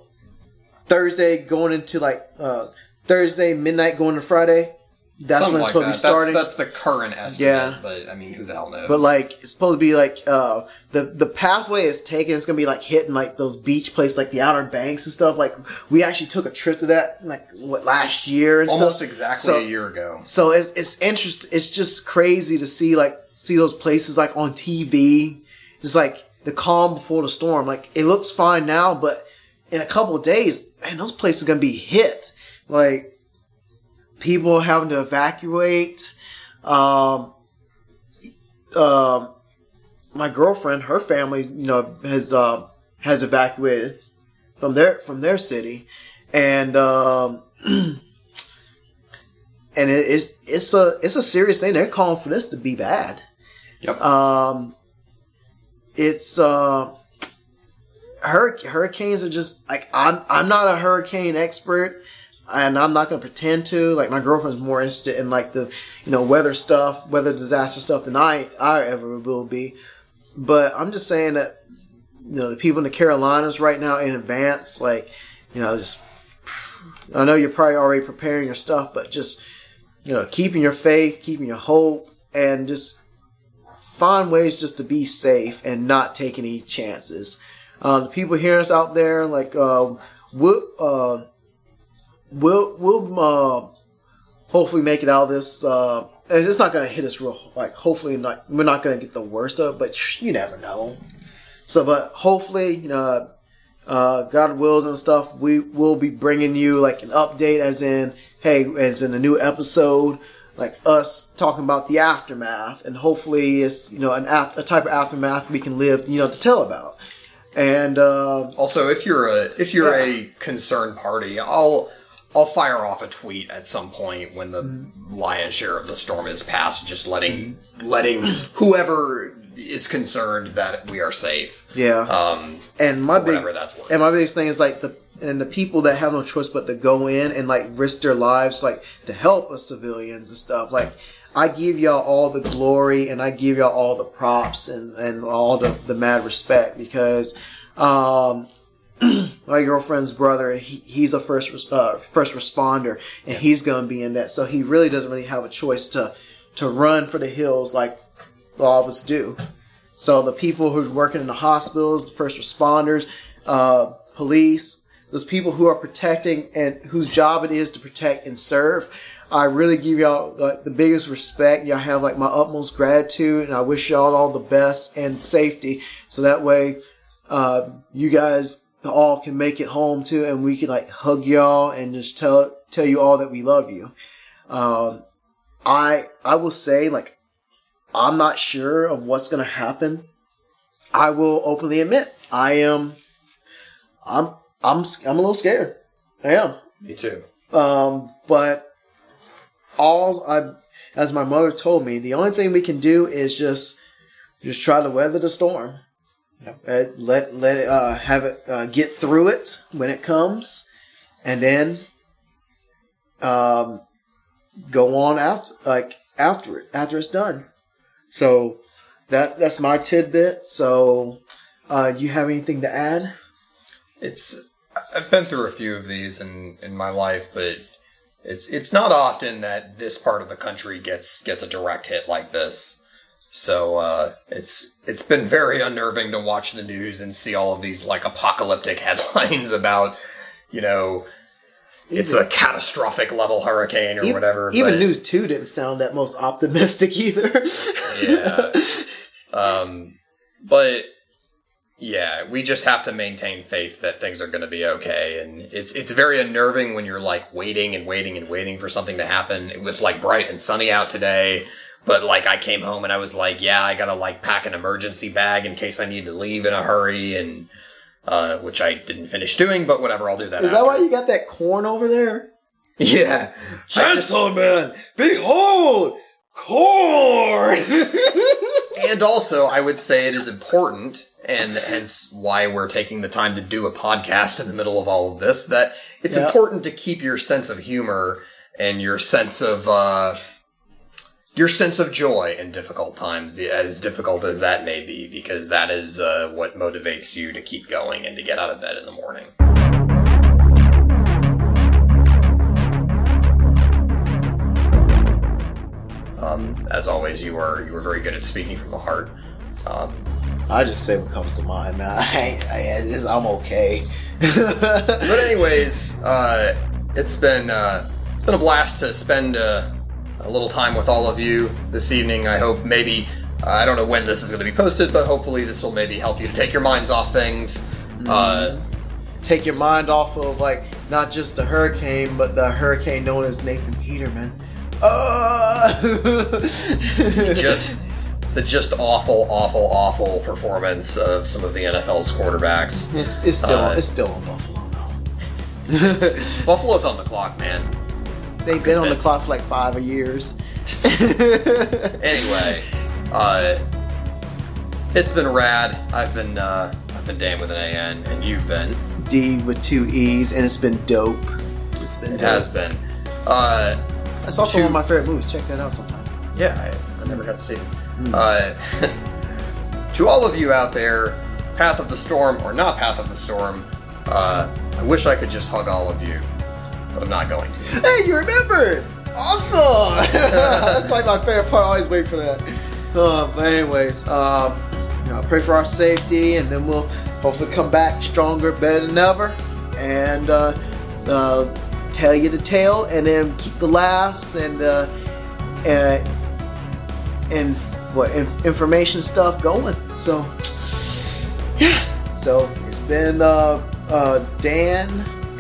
Thursday, going into like uh, Thursday midnight, going to Friday. That's Something when it's like supposed that. to be starting. That's, that's the current estimate. Yeah. But I mean, who the hell knows? But like it's supposed to be like uh the the pathway is taken. It's gonna be like hitting like those beach places, like the Outer Banks and stuff. Like we actually took a trip to that like what last year and almost stuff. exactly So- a year ago. So it's it's interesting. It's just crazy to see like see those places like on TV. Just like the calm before the storm. Like it looks fine now, but in a couple of days, man, those places are gonna be hit. Like people having to evacuate. Um, um, my girlfriend, her family, you know, has uh, has evacuated from their from their city, and um, and it, it's it's a it's a serious thing. They're calling for this to be bad. Yep. Um, it's uh, hur- hurricanes are just like I'm. I'm not a hurricane expert, and I'm not going to pretend to. Like my girlfriend's more interested in like the you know weather stuff, weather disaster stuff than I I ever will be. But I'm just saying that you know the people in the Carolinas right now in advance, like you know, just I know you're probably already preparing your stuff, but just you know, keeping your faith, keeping your hope, and just find ways just to be safe and not take any chances. Uh, the people hearing us out there, like uh, we'll uh, we'll we'll uh, hopefully make it out of this. Uh, it's not gonna hit us real like. Hopefully, not we're not gonna get the worst of it, but you never know. So, but hopefully, you know, uh, God wills and stuff, we will be bringing you like an update, as in, hey, as in a new episode, like us talking about the aftermath, and hopefully it's you know an after, a type of aftermath we can live, you know, to tell about. And uh, Also, if you're a if you're Yeah. a concerned party, I'll I'll fire off a tweet at some point when the lion's share of the storm is past, just letting letting whoever is concerned that we are safe. yeah, Um, and my big whatever that's worth. And my biggest thing is like the and the people that have no choice but to go in and like risk their lives like to help us civilians and stuff. Like I give y'all all the glory and I give y'all all the props and, and all the, the mad respect because um my girlfriend's brother he, he's a first uh, first responder and he's gonna be in that so he really doesn't really have a choice to to run for the hills like all of us do so the people who's working in the hospitals, the first responders, uh, police, those people who are protecting and whose job it is to protect and serve, I really give y'all like the biggest respect. Y'all have like my utmost gratitude, and I wish y'all all the best and safety. So that way, uh, you guys all can make it home too, and we can like hug y'all and just tell tell you all that we love you. Um, I I will say like I'm not sure of what's to happen. I will openly admit I am. I'm I'm I'm a little scared. I am. Me too. Um, but all I, as my mother told me, the only thing we can do is just just try to weather the storm. Uh, let let it uh, have it uh, get through it when it comes, and then um, go on after like after it after it's done. So that that's my tidbit. So, uh, you have anything to add? It's I've been through a few of these in in my life, but it's it's not often that this part of the country gets gets a direct hit like this. So uh, it's it's been very unnerving to watch the news and see all of these like apocalyptic headlines about you know it's a catastrophic level hurricane or Even- whatever. Even News Two didn't sound that most optimistic either. yeah. Um, but yeah, we just have to maintain faith that things are going to be okay. And it's it's very unnerving when you're like waiting and waiting and waiting for something to happen. It was like bright and sunny out today, but like I came home and I was like, yeah, I gotta like pack an emergency bag in case I need to leave in a hurry, and uh, which I didn't finish doing, but whatever, I'll do that. Is that why you got that corn over there? Yeah, I just- Gentlemen, behold, corn. and also I would say it is important, and hence why we're taking the time to do a podcast in the middle of all of this. That it's Yeah. important to keep your sense of humor and your sense of uh, your sense of joy in difficult times, as difficult as that may be, because that is uh, what motivates you to keep going and to get out of bed in the morning. Um, as always, you are you are very good at speaking from the heart. Um, I just say what comes to mind, man. I, I, I, am okay. But anyways, uh, it's been uh, it's been a blast to spend uh, a little time with all of you this evening. I hope maybe uh, I don't know when this is going to be posted, but hopefully this will maybe help you to take your minds off things. Uh, Take your mind off of like not just the hurricane, but the hurricane known as Nathan Peterman. Uh, just the just awful, awful, awful performance of some of the NFL's quarterbacks. it's, it's still Uh, it's still Buffalo though. Buffalo's on the clock, man. They've been on the convinced. clock for like five years. Anyway, uh, it's been rad. I've been uh, I've been Dan with an AN, and you've been. D with two E's, and it's been dope. It's been It dope. has been. Uh, That's also two- one of my favorite movies. Check that out sometime. yeah, I, I never got to see it. Uh, to all of you out there, Path of the Storm or not Path of the Storm, uh, I wish I could just hug all of you, but I'm not going to. Hey, you remembered! Awesome! That's like my favorite part. I always wait for that. Uh, but anyways, um, you know, pray for our safety, and then we'll hopefully come back stronger, better than ever, and uh, uh, tell you the tale, and then keep the laughs and uh, and and what information stuff going. So yeah, so it's been uh, uh, Dan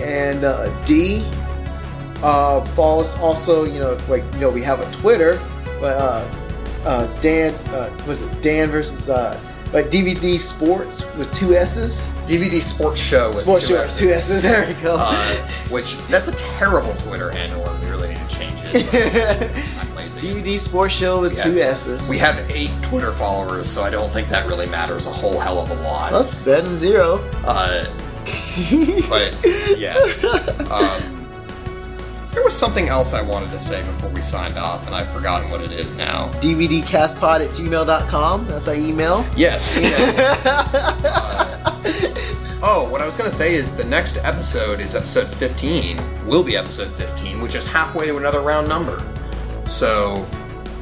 and uh, D. Uh, follow us also. You know, like you know, we have a Twitter, but uh, uh, Dan uh, was it Dan versus uh, like DVD Sports with two S's. DVD Sports Show with Sports two Show with two S's. There we go. Uh, which that's a terrible Twitter handle, and we really need to change it. I'm lazy. DVD Sports Show with We two have- S's. We have eight Twitter followers, so I don't think that really matters a whole hell of a lot. That's better than zero. Uh, but yes. Um, there was something else I wanted to say before we signed off, and I've forgotten what it is now. DVDcastpod at gmail.com. That's our email. Yes. Uh, oh, what I was going to say is the next episode is episode 15. Will be episode 15, which is halfway to another round number. So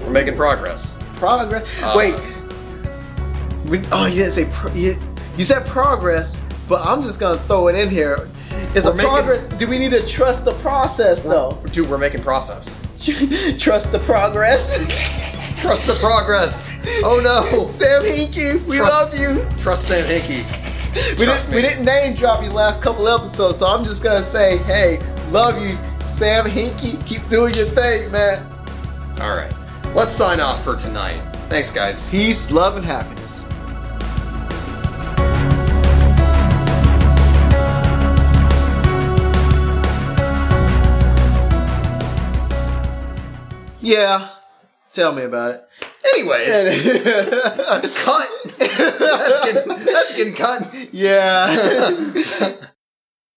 we're making progress. Progress. Uh, Wait. We, oh, you didn't say pro- you, you said progress, but I'm just gonna throw it in here. Is a We're making- progress? Do we need to trust the process though? Dude, we're making process. trust the progress. Trust the progress. Oh no. Sam Hinkie, we Trust- love you. Trust Sam Hinkie. We Trust didn't, we didn't name drop you last couple episodes, so I'm just gonna say, hey, love you, Sam Hinkie. Keep doing your thing, man. All right. Let's sign off for tonight. Thanks, guys. Peace, love, and happiness. Yeah, tell me about it. Anyways, cut. that's, getting, that's getting cut. yeah.